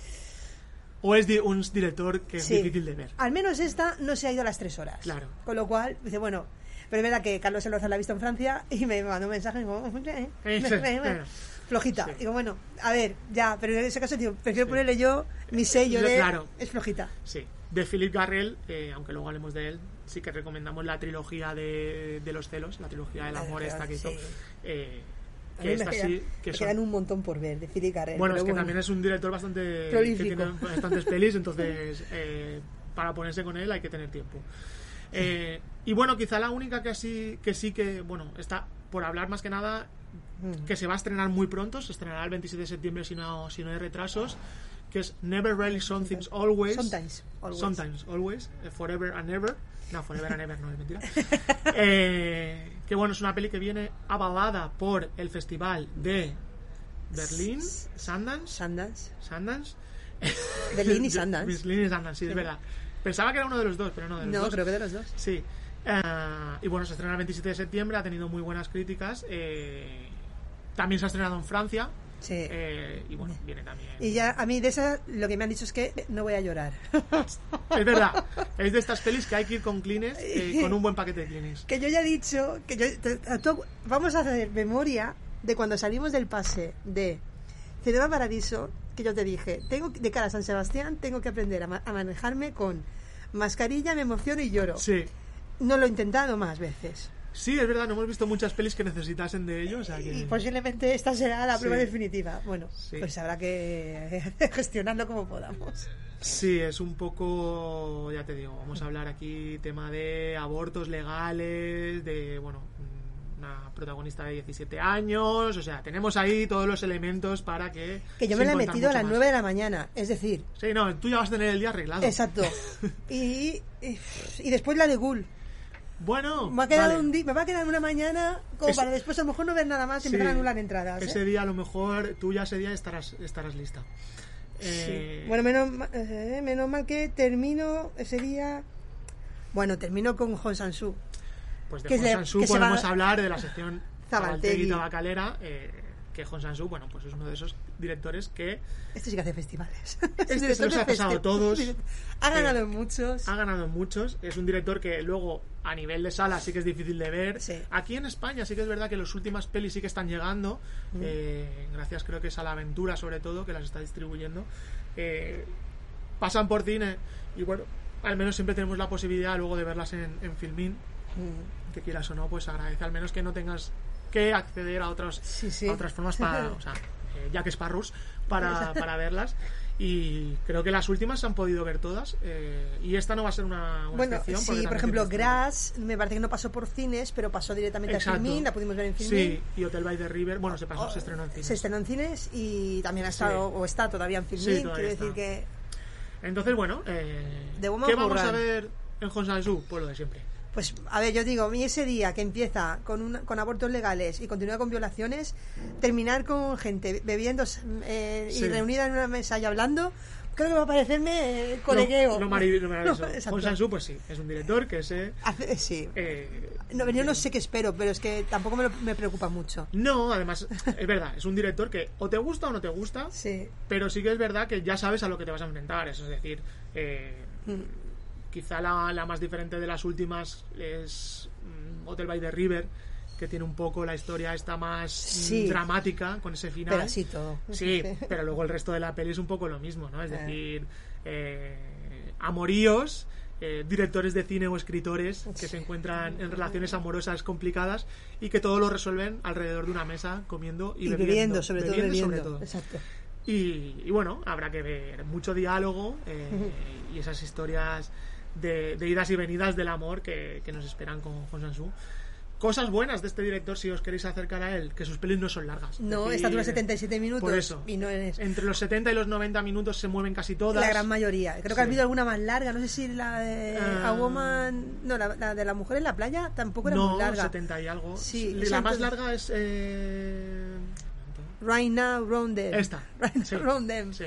o es un director que es difícil de ver. Al menos esta no se ha ido a las tres horas. Claro. Con lo cual, dice, bueno, pero es verdad que Carlos Eloza la ha visto en Francia y me mandó un mensaje y digo, eh, eh, flojita. Digo, bueno, a ver, ya, pero en ese caso, tío, prefiero ponerle yo mi sello de. Claro. Es flojita. Sí. De Philip Garrel, aunque luego hablemos de él, sí que recomendamos la trilogía de, de los celos, la trilogía del amor esta que hizo. Eh, que esta sí, que quedan un montón por ver de Philip Garrel. Bueno, es que también es un director bastante Prolífico. que tiene bastantes pelis, entonces *laughs* eh, para ponerse con él hay que tener tiempo. Eh, y bueno, quizá la única que así que sí que bueno está por hablar más que nada mm. que se va a estrenar muy pronto, se estrenará el 27 de septiembre si no si no hay retrasos que es Never Really Something's Always. Sometimes, always. Sometimes, always. Forever and Ever. No, Forever and Ever no es mentira. *laughs* Eh, que bueno, es una peli que viene avalada por el festival de Berlín, Sundance. Sundance. Sundance. *laughs* Berlín y *laughs* Sundance. Berlín y Sundance, sí, es verdad. Pensaba que era uno de los dos, pero no de los dos. No, creo que de los dos. Sí. Uh, y bueno, se estrena el 27 de septiembre, ha tenido muy buenas críticas. Eh, también se ha estrenado en Francia. Sí. Eh, y bueno, viene también. Y ya a mí de esa lo que me han dicho es que no voy a llorar. *laughs* Es verdad, es de estas pelis que hay que ir con clines, eh, con un buen paquete de clines. que yo ya he dicho que yo tú- vamos a hacer memoria de cuando salimos del pase de Cinema Paradiso, que yo te dije, tengo de cara a San Sebastián tengo que aprender a, ma- a manejarme con mascarilla, me emociono y lloro. Sí. No lo he intentado más veces. Sí, es verdad, no hemos visto muchas pelis que necesitasen de ello, o sea que... Y posiblemente esta será la Sí. prueba definitiva. Bueno, Sí. pues habrá que *laughs* gestionarlo como podamos. Sí, es un poco, ya te digo, vamos a hablar aquí tema de abortos legales, de, bueno, una protagonista de 17 años, o sea, tenemos ahí todos los elementos para que... Que yo me la he metido a las más. 9 de la mañana, es decir, Sí, no, tú ya vas a tener el día arreglado. exacto. *laughs* Y, y, y después la de Ghoul. Bueno, Me, ha quedado vale. un di- me va a quedar una mañana como para después a lo mejor no ver nada más y Sí, empezar a anular entradas. ¿eh? Ese día a lo mejor tú ya ese día estarás, estarás lista. Sí. Eh, Bueno, menos, eh, menos mal que termino ese día. Bueno, termino con Hong Sansu. Pues de que Hong Sansu podemos va- hablar de la sección Zabaltegui. Zabaltegui Tabacalera, eh, que Hong Sansu, bueno, pues es uno de esos directores que Este sí que hace festivales. Este *laughs* Es se director los ha pasado festi- todos. Ha ganado en muchos. ha ganado en muchos. Es un director que luego a nivel de sala sí que es difícil de ver. Sí. Aquí en España sí que es verdad que las últimas pelis sí que están llegando. Mm. eh, gracias creo que es a la aventura sobre todo que las está distribuyendo. Eh, pasan por cine y bueno, al menos siempre tenemos la posibilidad luego de verlas en, en Filmin. Mm. Que quieras o no, pues agradece al menos que no tengas que acceder a otros Sí, sí. a otras formas para, o sea, eh, Jack Sparrows para, *laughs* para verlas. Y creo que las últimas se han podido ver todas. eh, y esta no va a ser una, una Bueno, excepción. sí, por ejemplo, Grass me parece que no pasó por cines, pero pasó directamente Exacto. a Filmin, la pudimos ver en Filmin. Sí, y Hotel by the River, bueno, se pasó, Oh, se estrenó en cines. Se estrenó en cines y también ha estado, Sí. o está todavía en Filmin. Sí, Quiero decir que Entonces, bueno, eh, ¿qué vamos a ver en Honsansu? Pues lo de siempre. Pues, a ver, yo digo, a mí ese día que empieza con, una- con abortos legales y continúa con violaciones, terminar con gente bebiendo eh, y reunida en una mesa y hablando, creo que va a parecerme eh, colegueo. Marav- lo maravilloso. No, *laughs* exacto. Honsansu, pues sí, es un director que se... Hace- sí. eh, No, yo no sé qué espero, pero es que tampoco me, lo- me preocupa mucho. no, además, es verdad, es un director que o te gusta o no te gusta, Sí. pero sí que es verdad que ya sabes a lo que te vas a enfrentar. Eso es decir, eh, Mm. Quizá la, la más diferente de las últimas es mm, Hotel by the River, que tiene un poco la historia esta más mm, Sí. dramática con ese final. Pero así todo. Sí, *laughs* pero luego el resto de la peli es un poco lo mismo, ¿no? Es Eh. decir, eh, amoríos, eh, directores de cine o escritores que se encuentran en relaciones amorosas complicadas y que todo lo resuelven alrededor de una mesa comiendo y, Y bebiendo, sobre todo bebiendo bebiendo. sobre todo. Exacto. Y, y bueno, habrá que ver mucho diálogo eh, *laughs* y esas historias de, de idas y venidas del amor que, que nos esperan con Juan Sansu. Cosas buenas de este director, si os queréis acercar a él, que sus pelis no son largas. No, Es esta dura decir, 77 minutos Por eso. y no es Entre los 70 y los 90 minutos se mueven casi todas. la gran mayoría. Creo que ha habido alguna más larga, no sé si la de Ah. A Woman, no, la, la de la mujer en la playa tampoco era no, muy larga. 70 y algo. Sí, la más larga es. Eh... Right now, round them. Esta. *laughs* Right now, Sí. round them. Sí.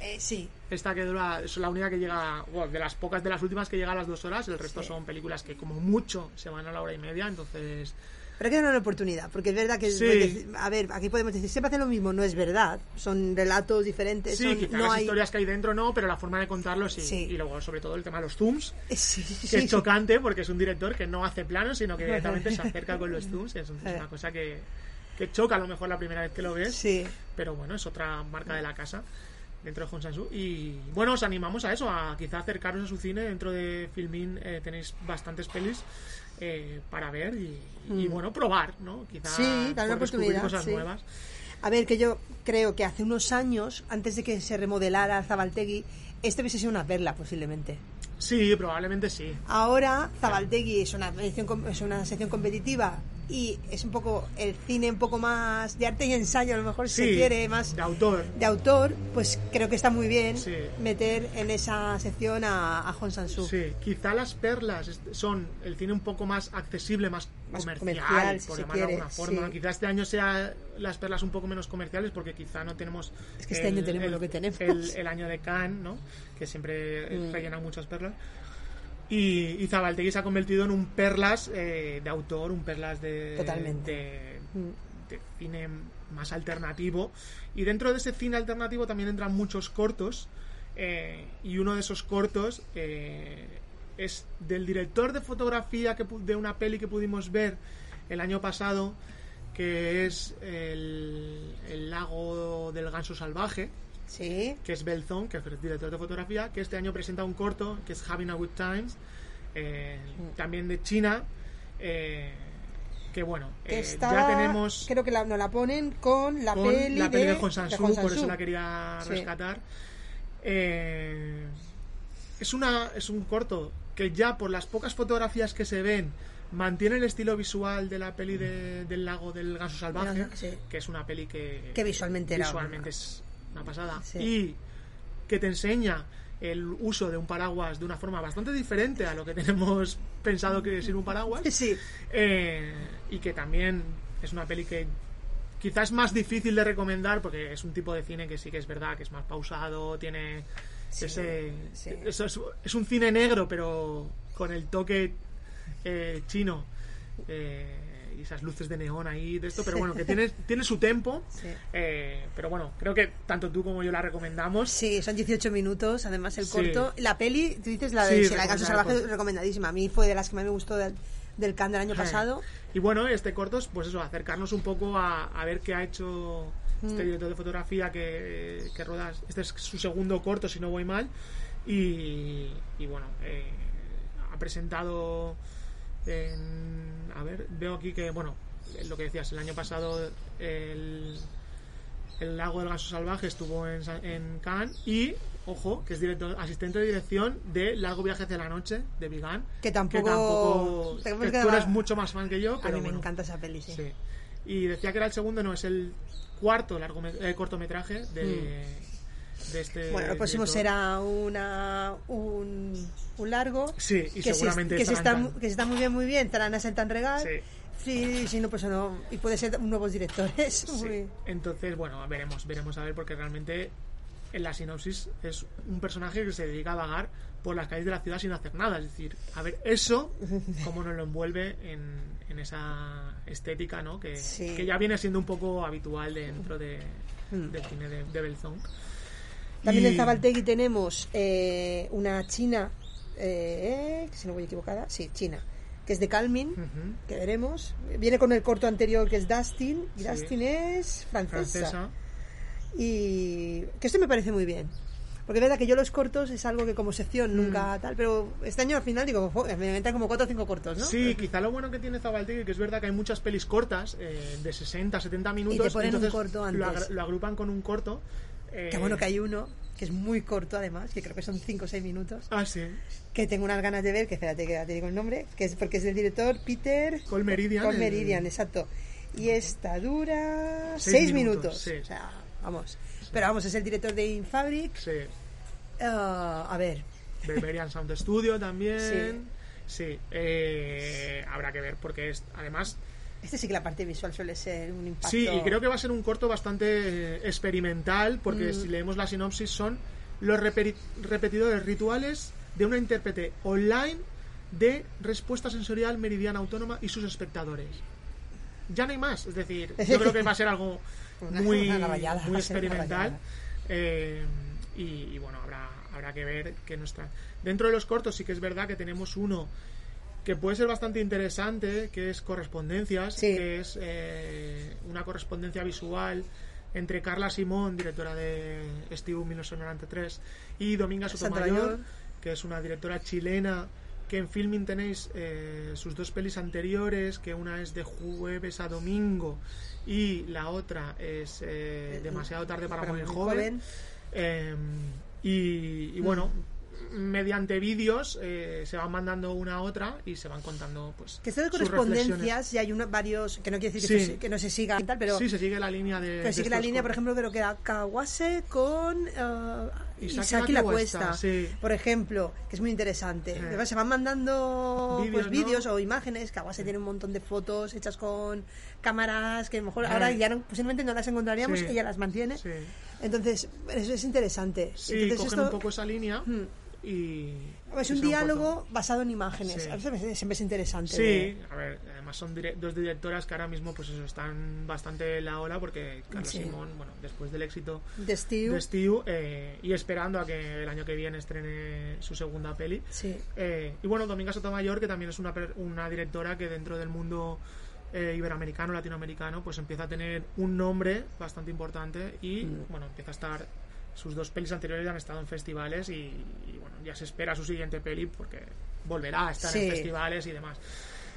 Eh, sí. Esta que dura, es la única que llega, bueno, de las pocas de las últimas que llega a las dos horas, el resto Sí. son películas que como mucho se van a la hora y media, entonces Pero que era una oportunidad, porque es verdad que, Sí. a ver, aquí podemos decir, siempre hacen lo mismo, no es verdad, son relatos diferentes, sí, son- quizá no las hay... historias que hay dentro no, pero la forma de contarlo sí. Sí. Y luego sobre todo el tema de los zooms, *laughs* Sí, que es chocante porque es un director que no hace planos, sino que directamente se acerca con los zooms, es, un- es una *laughs* cosa que, que choca a lo mejor la primera vez que lo ves, Sí. pero bueno, es otra marca de la casa dentro de Honsansu y bueno, os animamos a eso, a quizá acercaros a su cine, dentro de Filmin eh, tenéis bastantes pelis eh, para ver y, y, bueno, probar, ¿no? Quizá Mm. Sí, dar una oportunidad, cosas sí. nuevas. A ver, que yo creo que hace unos años, antes de que se remodelara Zabaltegui, este hubiese sido una perla, posiblemente. Sí, probablemente sí. Ahora Zabaltegui una, es una sección competitiva y es un poco el cine un poco más de arte y ensayo, a lo mejor si Sí, se quiere, más de autor. de autor, pues creo que está muy bien Sí. meter en esa sección a, a Hong Sang-soo. Sí, quizá las perlas son el cine un poco más accesible, más, Más comercial, comercial, si por se llamarlo de alguna forma. sí. Quizá este año sea las perlas un poco menos comerciales porque quizá no tenemos... Es que este año tenemos lo que tenemos. El, el año de Cannes, ¿no? Que siempre Mm. rellenan muchas perlas. Y, y Zabaltegui se ha convertido en un perlas eh, de autor, un perlas de... Totalmente. De, de cine más alternativo. Y dentro de ese cine alternativo también entran muchos cortos. eh, y uno de esos cortos eh, es del director de fotografía que, de una peli que pudimos ver el año pasado, que es el, el lago del ganso salvaje, Sí. que es Belzón, que es el director de fotografía, que este año presenta un corto que es Having a Good Times, eh, también de China, eh, que bueno, eh, está, ya tenemos creo que la, nos la ponen con la con peli, la peli de, Hong Sang-soo, de Hong por eso la quería Sí. rescatar. Eh, es, una, es un corto que ya por las pocas fotografías que se ven mantiene el estilo visual de la peli de- del lago del ganso salvaje, sí. que es una peli que, Que visualmente visualmente es una pasada. Sí. Y que te enseña el uso de un paraguas de una forma bastante diferente a lo que *laughs* tenemos pensado que es ir un paraguas. *laughs* Sí. Eh, y que también es una peli que quizás es más difícil de recomendar porque es un tipo de cine que sí que es verdad que es más pausado, tiene Sí, ese... sí. eso es, es un cine negro pero con el toque eh, chino eh, y esas luces de neón ahí de esto, pero bueno, que tiene, *laughs* tiene su tempo. Sí. eh, pero bueno, creo que tanto tú como yo la recomendamos. Sí, son 18 minutos, además el Sí. corto. La peli, tú dices la Sí, de la Ganso recomendada, Salvaje, recomendadísima. A mí fue de las que más me gustó del, del Cannes del año Eh, pasado. Y bueno, este corto es pues eso, acercarnos un poco a, a ver qué ha hecho este Mm. director de fotografía que, que roda. Este es su segundo corto, si no voy mal. Y, y bueno, eh, ha presentado. En- a ver, veo aquí que, bueno, lo que decías, el año pasado el, el lago del ganso salvaje estuvo en, en Cannes y, ojo, que es director, asistente de dirección de Largo viaje hacia la noche de Vigan. Que tampoco- tampoco- *laughs* tampoco que que tú eres mucho más fan que yo, a pero mí me bueno, encanta esa peli, sí. sí. Y decía que era el segundo, no, es el cuarto largomet- eh, cortometraje de, de este. Bueno, lo próximo será una, un, un largo. Sí, y que seguramente se, que, se está, que se está muy bien, muy bien. Estarán a Tan Regal. Sí. Sí, sí, no, pues no. Y puede ser nuevos directores. *laughs* Sí. Entonces, bueno, veremos, veremos a ver, porque realmente en la sinopsis es un personaje que se dedica a vagar por las calles de la ciudad sin hacer nada. Es decir, a ver, eso, cómo nos lo envuelve en, en esa estética, ¿no? Que, Sí. que ya viene siendo un poco habitual dentro de, Mm. del cine de, de Belzón. También Y- en Zabaltegui tenemos eh, una china, eh, si no voy equivocada, sí, china, que es de Calmin, que veremos. Viene con el corto anterior que es Dustin, y Sí. Dustin es francesa. Francesa. Y que esto me parece muy bien. Porque es verdad que yo los cortos es algo que como sección Mm. nunca tal, pero este año al final digo, "Joder, me inventan como cuatro o cinco cortos, ¿no? Sí, quizá lo bueno que tiene Zabaltegui, que es verdad que hay muchas pelis cortas, eh, de 60, 70 minutos. ponen un corto antes. lo agrupan con un corto. Eh, Qué bueno que hay uno, que es muy corto además, que creo que son cinco o seis minutos, Ah, sí. que tengo unas ganas de ver, que espérate que ya te digo el nombre, que es porque es del director Peter Col Meridian. Col el- exacto. Y esta dura Seis seis, minutos, minutos. sí. O sea, vamos. Pero vamos, es el director de Infabric. Sí. Ah, a ver, Berberian Sound Studio también. *laughs* Sí. eh, habrá que ver, porque es, además. Este sí que la parte visual suele ser un impacto. Sí, y creo que va a ser un corto bastante eh, experimental, porque Mm. si leemos la sinopsis, son los repetidores rituales de una intérprete online de respuesta sensorial meridiana autónoma y sus espectadores. Ya no hay más, es decir, *laughs* yo creo que va a ser algo muy, muy experimental. eh, y, y bueno, habrá, habrá que ver que nuestra. Dentro de los cortos sí que es verdad que tenemos uno que puede ser bastante interesante, que es Correspondencias, Sí. que es eh, una correspondencia visual entre Carla Simón, directora de Steve 1993, y Dominga Sotomayor, que es una directora chilena que en Filming tenéis eh, sus dos pelis anteriores, que una es de jueves a domingo y la otra es eh, demasiado tarde para, morir joven. Eh, y, y bueno, mediante vídeos eh, se van mandando una a otra y se van contando pues Que esto de correspondencias, ya hay una, varios, que no quiere decir Sí. que, se- que no se siga y tal, pero, sí se sigue la línea de pero que la línea, por ejemplo, creo que era Kawase con eh, Isaki la Cuesta, sí. por ejemplo, que es muy interesante. Eh. Se van mandando Vídeos, pues, vídeos ¿no? o imágenes. Kawase tiene un montón de fotos hechas con cámaras que a lo mejor ahora ya no, posiblemente no las encontraríamos, Sí. ella las mantiene. Entonces, eso es interesante. Sí, Entonces, cogen esto- un poco esa línea Hmm. Y... Es un diálogo basado en imágenes. A veces siempre es interesante. Sí, a ver, además son dos directoras que ahora mismo pues eso, están bastante en la ola porque Carlos Simón, bueno, después del éxito de Steve, eh, y esperando a que el año que viene estrene su segunda peli. Sí. Eh, y bueno, Dominga Sotomayor, que también es una, una directora que dentro del mundo eh, iberoamericano, latinoamericano, pues empieza a tener un nombre bastante importante y mm. bueno, empieza a estar sus dos pelis anteriores han estado en festivales y, bueno, ya se espera su siguiente peli porque volverá a estar en festivales y demás.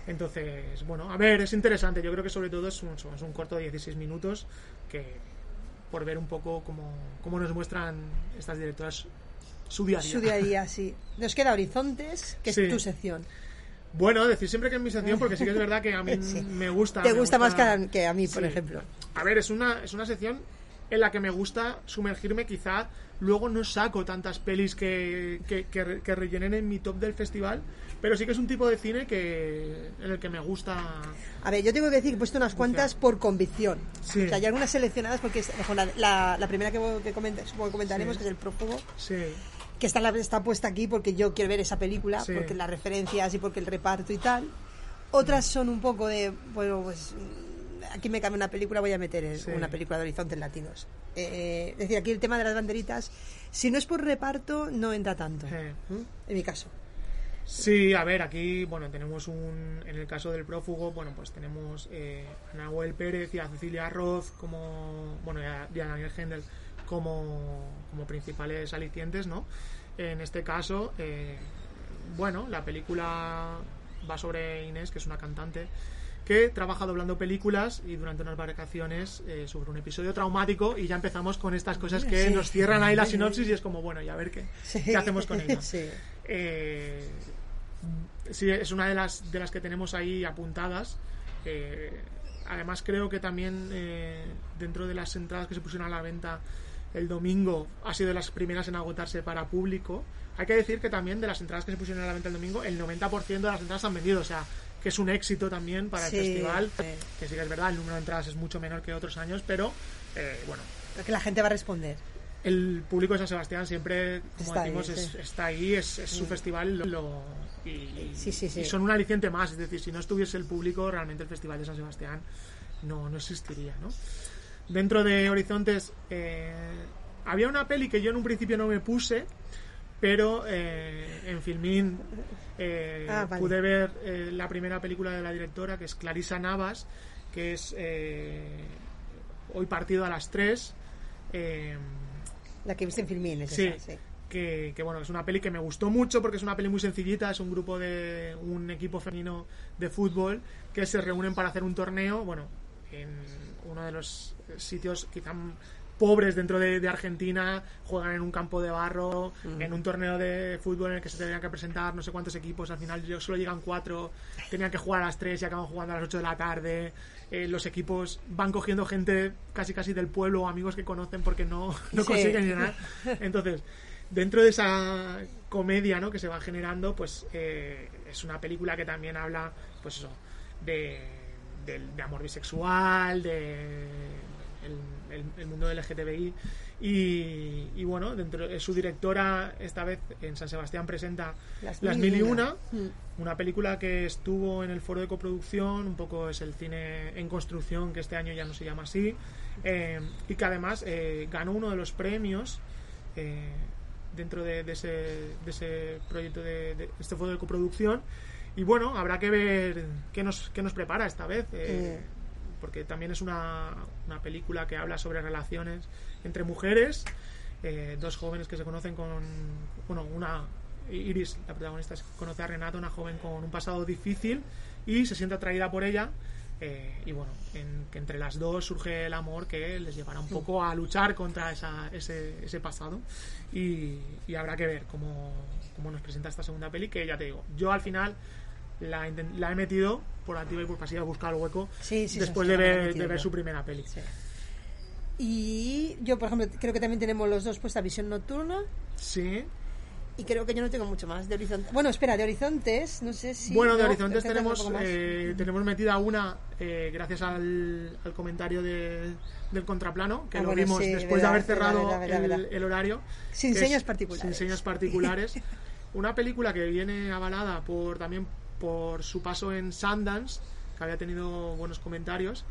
Entonces, bueno, a ver, es interesante. Yo creo que sobre todo es un, es un corto de 16 minutos que por ver un poco cómo, cómo nos muestran estas directoras su día a día. Su día a día, sí. Nos queda Horizontes, que es tu sección. Bueno, decir siempre que es mi sección, porque sí que es verdad que a mí *laughs* me gusta. Te gusta, más que a, mí, por ejemplo. A ver, es una, es una sección en la que me gusta sumergirme quizá luego no saco tantas pelis que, que, rellenen en mi top del festival pero sí que es un tipo de cine que en el que me gusta a ver yo tengo que decir que he puesto unas cuantas por convicción. O sea hay algunas seleccionadas porque la, la, primera que, que, comentaremos que es el prófugo sí. que está, está puesta aquí porque yo quiero ver esa película, porque las referencias y porque el reparto y tal. Otras son un poco de, bueno, pues aquí me cambia una película, voy a meter una película de Horizontes Latinos. Eh, es decir, aquí el tema de las banderitas, si no es por reparto, no entra tanto, en mi caso. Sí, a ver, aquí, bueno, tenemos un, en el caso del prófugo, bueno, pues tenemos eh, a Nahuel Pérez y a Cecilia Roth como, bueno, y a, Daniel Hendel como, como principales alicientes, ¿no? En este caso, eh, bueno, la película va sobre Inés, que es una cantante que trabaja doblando películas y durante unas vacaciones eh, sobre un episodio traumático y ya empezamos con estas cosas que nos cierran ahí la sinopsis y es como, bueno, ya a ver qué, qué hacemos con ella. Eh, sí. es una de las, de las que tenemos ahí apuntadas. Eh, además creo que también dentro de las entradas que se pusieron a la venta el domingo ha sido de las primeras en agotarse para público. Hay que decir que también de las entradas que se pusieron a la venta el domingo, el 90% de las entradas han vendido. O sea, que es un éxito también para el festival. Que sí que es verdad, el número de entradas es mucho menor que otros años, pero eh, bueno. que la gente va a responder. El público de San Sebastián siempre, como decimos, está ahí, es, su festival lo, y, son un aliciente más. Es decir, si no estuviese el público, realmente el Festival de San Sebastián no, no existiría. ¿no? Dentro de Horizontes eh, había una peli que yo en un principio no me puse, pero eh, en Filmin eh, ah, pude ver eh, la primera película de la directora, que es Clarisa Navas, que es Hoy partido a las 3. la que viste en Filmin, es sí, Que, bueno, es una peli que me gustó mucho porque es una peli muy sencillita, es un grupo de un equipo femenino de fútbol que se reúnen para hacer un torneo, bueno, en uno de los sitios quizá pobres dentro de, Argentina juegan en un campo de barro, en un torneo de fútbol en el que se tenían que presentar no sé cuántos equipos, al final solo llegan cuatro, tenían que jugar a las tres y acaban jugando a las ocho de la tarde. Eh, los equipos van cogiendo gente casi casi del pueblo o amigos que conocen porque no, *laughs* no consiguen llenar. Entonces, dentro de esa comedia ¿no? que se va generando, pues eh, es una película que también habla, pues eso, de, de amor bisexual, de el, mundo LGTBI. Y, y, bueno, dentro de su directora, esta vez en San Sebastián, presenta Las, Mil y Una, mm. una película que estuvo en el foro de coproducción, un poco es el cine en construcción, que este año ya no se llama así, eh, y que además eh, ganó uno de los premios. Eh, dentro de, ese, de ese proyecto de, este foro de coproducción y bueno, habrá que ver qué nos, qué nos prepara esta vez porque también es una, una película que habla sobre relaciones entre mujeres, eh, dos jóvenes que se conocen con, bueno, una, Iris, la protagonista, conoce a Renata, una joven con un pasado difícil y se siente atraída por ella. Eh, y bueno, en, que entre las dos surge el amor que les llevará un poco a luchar contra esa, ese, ese pasado. Y, y, habrá que ver cómo, cómo nos presenta esta segunda peli, que ya te digo, yo al final la, la, he metido por activa y por pasiva a buscar el hueco después de, ver, de ver su primera peli. Y yo, por ejemplo, creo que también tenemos los dos puesta Visión Nocturna. Sí. Y creo que yo no tengo mucho más de Horizontes. Bueno, espera, de Horizontes, no sé si. Bueno, de no, Horizontes tenemos, eh, tenemos metida una, eh, gracias al, al comentario de- del contraplano, que Ah, lo bueno, vimos sí, después verdad, de haber cerrado verdad, verdad, el, el horario. Sin señas es- particulares. Sin señas particulares. *laughs* una película que viene avalada por también por su paso en Sundance, que había tenido buenos comentarios.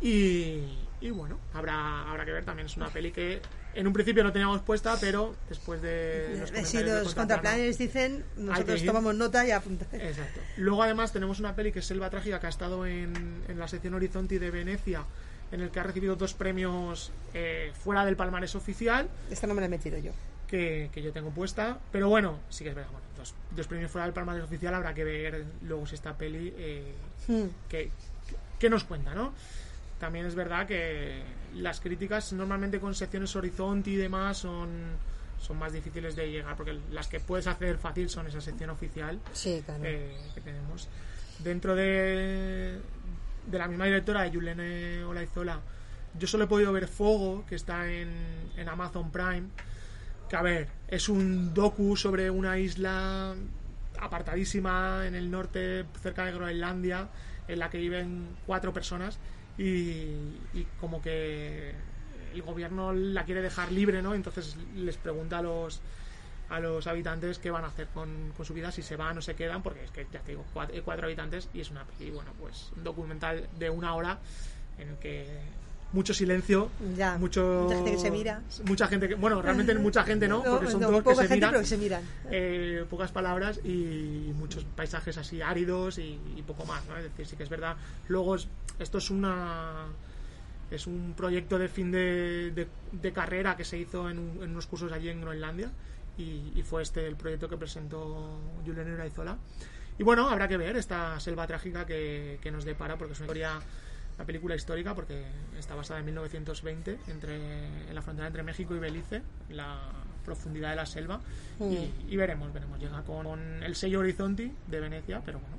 Y, y bueno, habrá, habrá que ver también. Es una peli que en un principio no teníamos puesta, pero después de los si los contraplanes dicen, nosotros tomamos nota y apuntamos. Exacto. Luego además tenemos una peli que es Selva Trágica que ha estado en, en la sección Horizonte de Venecia en el que ha recibido dos premios eh, fuera del palmarés oficial Esta no me la he metido yo. que, que yo tengo puesta. Pero bueno, sí que es verdad, bueno, dos, dos premios fuera del palmarés oficial habrá que ver luego si esta peli eh, Hmm. que, que nos cuenta, ¿no? También es verdad que las críticas normalmente con secciones Horizonte y demás son, son más difíciles de llegar porque las que puedes hacer fácil son esa sección oficial Sí, claro. eh, que tenemos. Dentro de, de la misma directora de Yulene Olaizola, yo solo he podido ver Fogo, que está en, en Amazon Prime. Que a ver, es un docu sobre una isla apartadísima en el norte, cerca de Groenlandia, en la que viven cuatro personas y, como que el gobierno la quiere dejar libre, ¿no? Entonces les pregunta a los a los habitantes qué van a hacer con, con su vida, si se van o se quedan, porque es que ya te digo, cuatro, cuatro habitantes y es una peli, bueno, pues un documental de una hora en el que mucho silencio, Ya, mucho, mucha gente que se mira. mucha gente que, bueno, realmente *laughs* mucha gente no, porque son no, todos que se gente, miran, pero que se miran. eh, pocas palabras y muchos paisajes así áridos y, y poco más, ¿no? Es decir, sí que es verdad. Luego es- esto es una es un proyecto de fin de, de- de carrera que se hizo en, un- en unos cursos allí en Groenlandia y, y fue este el proyecto que presentó Julián Uraizola. Y bueno, habrá que ver esta selva trágica que, que nos depara porque es una historia una película histórica porque está basada en 1920 entre, en la frontera entre México y Belice, la profundidad de la selva. Y, y veremos, veremos. Llega con el sello Horizonti de Venecia, pero bueno.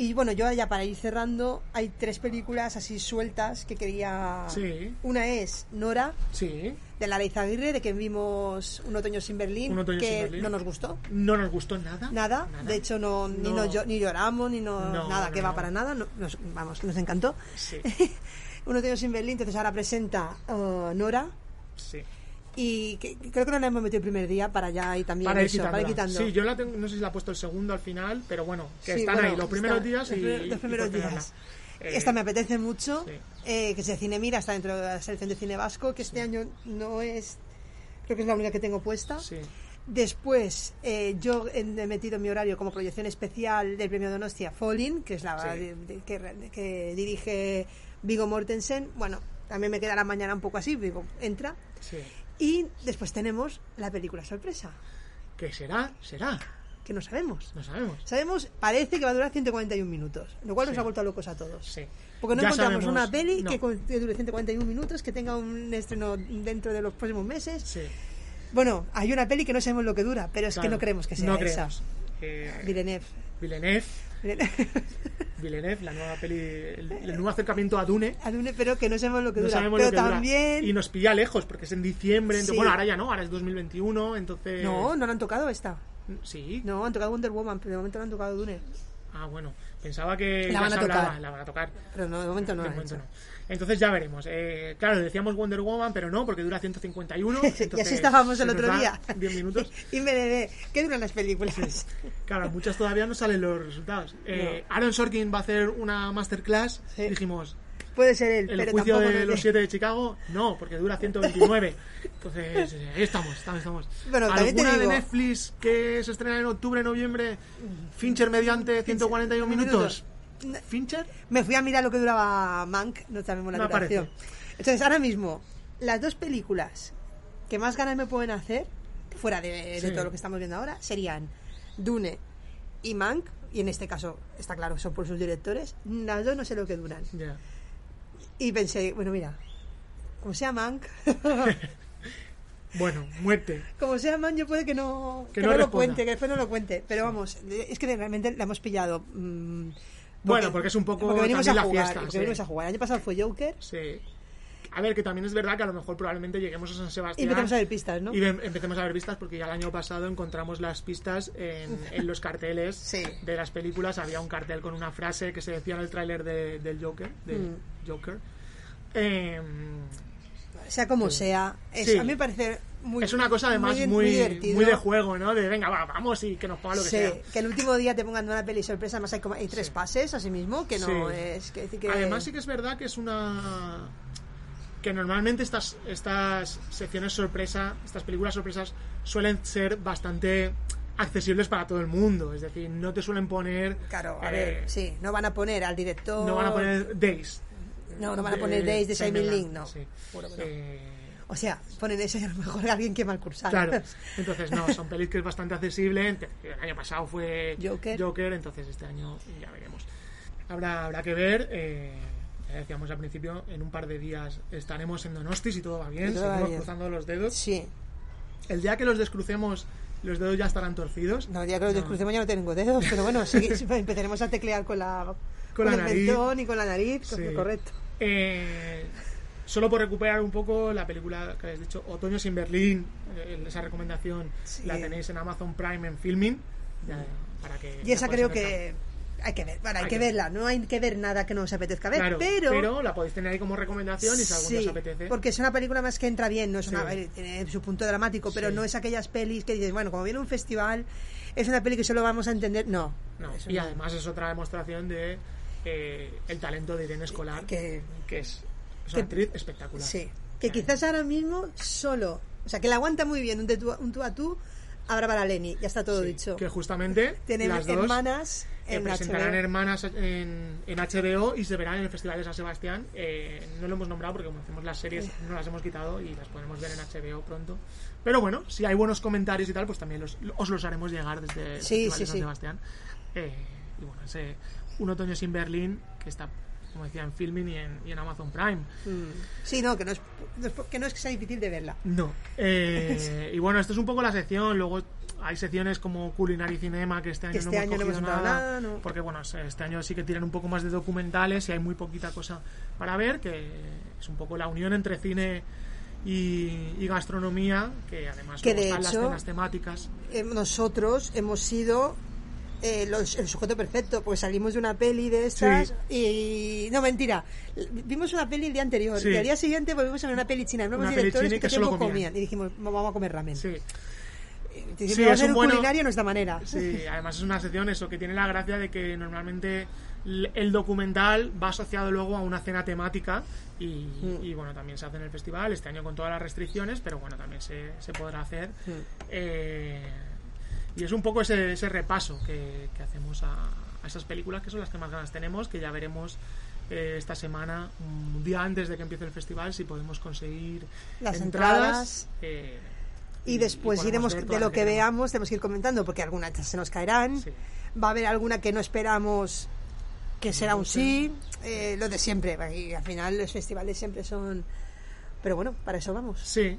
Y bueno, yo ya para ir cerrando, hay tres películas así sueltas que quería... Sí. Una es Nora, Sí, de Lara Izaguirre, de que vimos Un otoño sin Berlín, Un otoño que sin Berlín. no nos gustó. no nos gustó nada. Nada, de hecho no, Ni, No. nos ni lloramos, ni no, No, nada, que va para nada, no- nos, vamos, nos encantó. Sí, *laughs* Un otoño sin Berlín, entonces ahora presenta uh, Nora sí. Y que, creo que no la hemos metido el primer día para ya y también Para eso, para ir quitando. Sí, yo la tengo, no sé si la he puesto el segundo al final, pero bueno, que Sí, están bueno, ahí los primeros está- días y. los primer- y los primeros tenerla. días. Eh, Esta me apetece mucho, sí. eh, que sea Cine Mira, está dentro de la selección de cine vasco, que este año no es, creo que es la única que tengo puesta. Sí, Después, eh, yo he metido en mi horario como proyección especial del premio Donostia Falling, que es la Sí. de- de- que, que dirige Vigo Mortensen. Bueno, también me queda la mañana un poco así, digo, entra. sí. Y después tenemos la película sorpresa, ¿Qué será? Será. que no sabemos. No sabemos. Sabemos, parece que va a durar 141 minutos, lo cual nos ha vuelto locos a todos. Sí. Porque no Ya encontramos sabemos- una peli no. que, dure 141 minutos, que tenga un estreno dentro de los próximos meses. Sí. Bueno, hay una peli que no sabemos lo que dura, pero es que no creemos que sea No esa. creemos. Eh, Villeneuve. Villeneuve. *laughs* Villeneuve, la nueva peli, el, el nuevo acercamiento a Dune. A Dune, pero que no sabemos lo que No dura. pero que dura. también. Y nos pilla lejos porque es en diciembre. entonces- Sí. Bueno, ahora ya no, ahora es 2021, entonces. No, no la han tocado esta. Sí. No, han tocado Wonder Woman, pero de momento no han tocado Dune. Ah, bueno. Pensaba que. La van a se hablaba, tocar. La van a tocar. Pero no, de momento no De momento no. Entonces ya veremos. Eh, claro, decíamos Wonder Woman, pero no, porque dura 151. y *laughs* entonces así estábamos el otro día. 10 minutos. *laughs* y me de ¿qué duran las películas? Claro, muchas todavía no salen los resultados. Eh, Aaron Sorkin va a hacer una masterclass. Sí. Dijimos, Puede ser él, el pero juicio tampoco. de los siete de Chicago, no, porque dura *laughs* 129. Entonces, eh, ahí estamos, estamos, estamos. Bueno, también te ¿Alguna de Netflix que se estrena en octubre, noviembre? Fincher mediante 141 minutos. ¿Fincher? Me fui a mirar lo que duraba Mank, no sabemos la No duración. aparece. Entonces, ahora mismo, las dos películas que más ganas me pueden hacer, fuera de, todo lo que estamos viendo ahora, serían Dune y Mank, y en este caso, está claro, son por sus directores. Las dos no sé lo que duran. Y pensé, bueno, mira, como sea Mank, *laughs* Bueno, muerte. como sea Mank, yo puede que no, Que que no no lo cuente, que después no lo cuente. Pero vamos, es que realmente la hemos pillado. mm, Bueno, porque es un poco porque venimos a la jugar, fiesta, porque sí. venimos a jugar. El año pasado fue Joker, Sí. a ver, que también es verdad que a lo mejor probablemente lleguemos a San Y Sebastián. empezamos a ver pistas, ¿no? Y em- empecemos a ver vistas porque ya el año pasado encontramos las pistas en, *laughs* en los carteles Sí. de las películas. Había un cartel con una frase que se decía en el tráiler de- del Joker. De Mm. Joker. Em, Sea como sea. Es, Sí. A mí me parece muy es una cosa además muy, muy, divertido. de juego, ¿no? De venga, va, vamos y que nos ponga lo que Sí, sea. que el último día te pongan una peli sorpresa, además hay, como, hay tres Sí. pases, así mismo, que no Sí. es... Que. Además sí que es verdad que es una que normalmente estas estas secciones sorpresa, estas películas sorpresas suelen ser bastante accesibles para todo el mundo, es decir, no te suelen poner Claro, a eh, ver, sí, no van a poner al director... no van a poner Days. No, no van a poner Days de Simon Link, no. sí. Seguro que no. Eh, O sea, ponen ese a lo mejor *laughs* alguien que mal cursar. Claro, *laughs* entonces no, son pelis que es bastante accesible. El año pasado fue Joker. entonces este año ya veremos. Habrá, habrá que ver. eh, ya decíamos al principio, en un par de días estaremos en Donosti si todo va bien. Va seguimos bien. cruzando los dedos. Sí. El día que los descrucemos, los dedos ya estarán torcidos. No, ya que los No. descrucemos ya no tengo dedos, pero bueno, sí, *laughs* empezaremos a teclear con la Con la el nariz. mentón y con la nariz, Sí. correcto. Eh, solo por recuperar un poco la película que habéis dicho, Otoños en Berlín, eh, esa recomendación Sí. la tenéis en Amazon Prime en Filming. ya, para que Y esa creo que hay que ver, bueno, hay, Hay que, que ver. verla, no hay que ver nada que no os apetezca ver, Claro, pero... la podéis tener ahí como recomendación y si algún día Sí, os apetece. porque es una película más que entra bien, no es Sí. una, eh, tiene su punto dramático, pero Sí. no es aquellas pelis que dices, bueno, como viene un festival, es una peli que solo vamos a entender, no. No, y no. además es otra demostración de eh, el talento de Irene Escolar, que, que, es, es que- una actriz espectacular. sí, que quizás ahora mismo solo, o sea, que la aguanta muy bien un, de tú, un tú a tú a Bárbara Leni, ya está todo sí, dicho. Que justamente Tienen las dos hermanas eh, en presentarán HBO. hermanas en, en HBO y se verán en el Festival de San Sebastián. Eh, no lo hemos nombrado porque como hacemos las series no las hemos quitado y las podemos ver en HBO pronto. Pero bueno, si hay buenos comentarios y tal, pues también los, os los haremos llegar desde el Sí, Festival sí, de San sí. Sebastián. Eh, y bueno, ese Un otoño sin Berlín, que está, como decía, en Filming y en, y en Amazon Prime. Mm. Sí, no, que no, es, no es- que no es que sea difícil de verla. No. *laughs* Eh, y bueno, esto es un poco la sección. Luego hay secciones como Culinary Cinema que este año este no año hemos no hemos cogido entrado nada. nada, no. Porque bueno, este año sí que tienen un poco más de documentales y hay muy poquita cosa para ver, que es un poco la unión entre cine y, y gastronomía, que además Que de están las hecho- cenas temáticas. Eh, nosotros hemos sido eh, los- el sujeto perfecto, pues salimos de una peli de estas y... No, mentira. Vimos una peli el día anterior Sí. y al día siguiente volvimos a ver una peli china. Nuevos Una directores que que solo comían. comían. Y dijimos, vamos a comer ramen. Sí, dijimos, Sí, es un bueno- culinario nuestra manera. sí, además es una sección eso que tiene la gracia de que normalmente el documental va asociado luego a una cena temática y, Mm. y, bueno, también se hace en el festival, este año con todas las restricciones, pero bueno, también se, se podrá hacer. Mm. Eh, y es un poco ese, ese repaso que, que hacemos a, a esas películas que son las que más ganas tenemos, que ya veremos eh, esta semana, un día antes de que empiece el festival, si podemos conseguir Las entradas. entradas. eh, Y después iremos, de lo que veamos, tenemos que ir comentando, porque algunas se nos caerán. Sí. Va a haber alguna que no esperamos que será un sí, eh, lo de siempre. Y al final los festivales siempre son... Pero bueno, para eso vamos. Sí.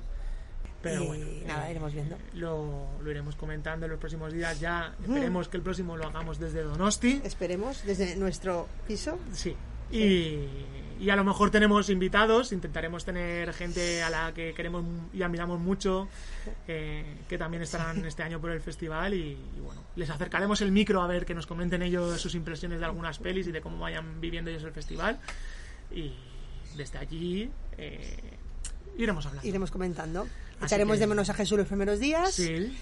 Pero Y bueno, nada, eh, iremos viendo. Lo, lo iremos comentando en los próximos días. Ya esperemos que el próximo lo hagamos desde Donosti. Esperemos, desde nuestro piso. Sí. Y, y a lo mejor tenemos invitados, intentaremos tener gente a la que queremos y admiramos mucho, eh, que también estarán este año por el festival. Y, y bueno, les acercaremos el micro a ver que nos comenten ellos sus impresiones de algunas pelis y de cómo vayan viviendo ellos el festival. Y desde allí eh, iremos hablando. Iremos comentando. Así Echaremos que- de menos a Jesús los primeros días. Sí,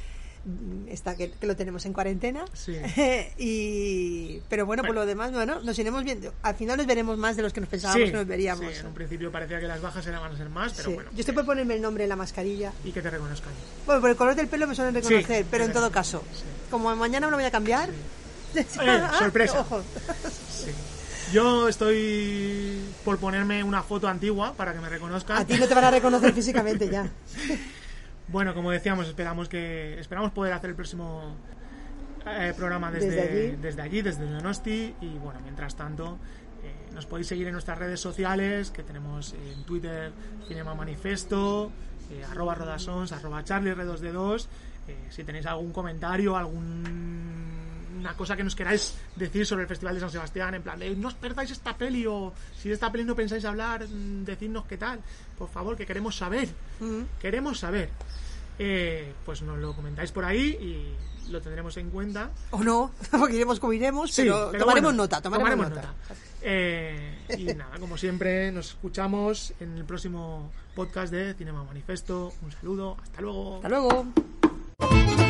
Mm, Está que, que lo tenemos en cuarentena. sí. *laughs* y pero bueno, por Bueno. lo demás, bueno, nos iremos viendo. Al final nos veremos más de los que nos pensábamos Sí, que nos veríamos. sí, en un principio parecía que las bajas eran van a ser más, pero bueno. Yo estoy por ponerme el nombre en la mascarilla. Y que te reconozcan. Bueno, por el color del pelo me suelen reconocer, pero en todo caso, como mañana me lo voy a cambiar. Eh, sorpresa. *laughs* Ojo. Sí. Yo estoy por ponerme una foto antigua para que me reconozcan. A ti no te van a reconocer físicamente ya. *laughs* Bueno, como decíamos, esperamos que esperamos poder hacer el próximo eh, programa desde, Desde allí. desde allí, desde Donosti. Y bueno, mientras tanto, eh, nos podéis seguir en nuestras redes sociales, que tenemos en Twitter Cinema Manifesto, eh, arroba rodasons, arroba charlie 2 de 2 si tenéis algún comentario, algún una cosa que nos queráis decir sobre el Festival de San Sebastián, en plan de no os perdáis esta peli o si de esta peli no pensáis hablar, mm, decidnos qué tal, por favor, que queremos saber, queremos saber. Eh, pues nos lo comentáis por ahí y lo tendremos en cuenta. O no, *laughs* porque iremos como iremos, pero, tomaremos nota, tomaremos, nota. Eh, y *laughs* nada, como siempre, nos escuchamos en el próximo podcast de Cinema Manifesto. Un saludo, hasta luego. Hasta luego.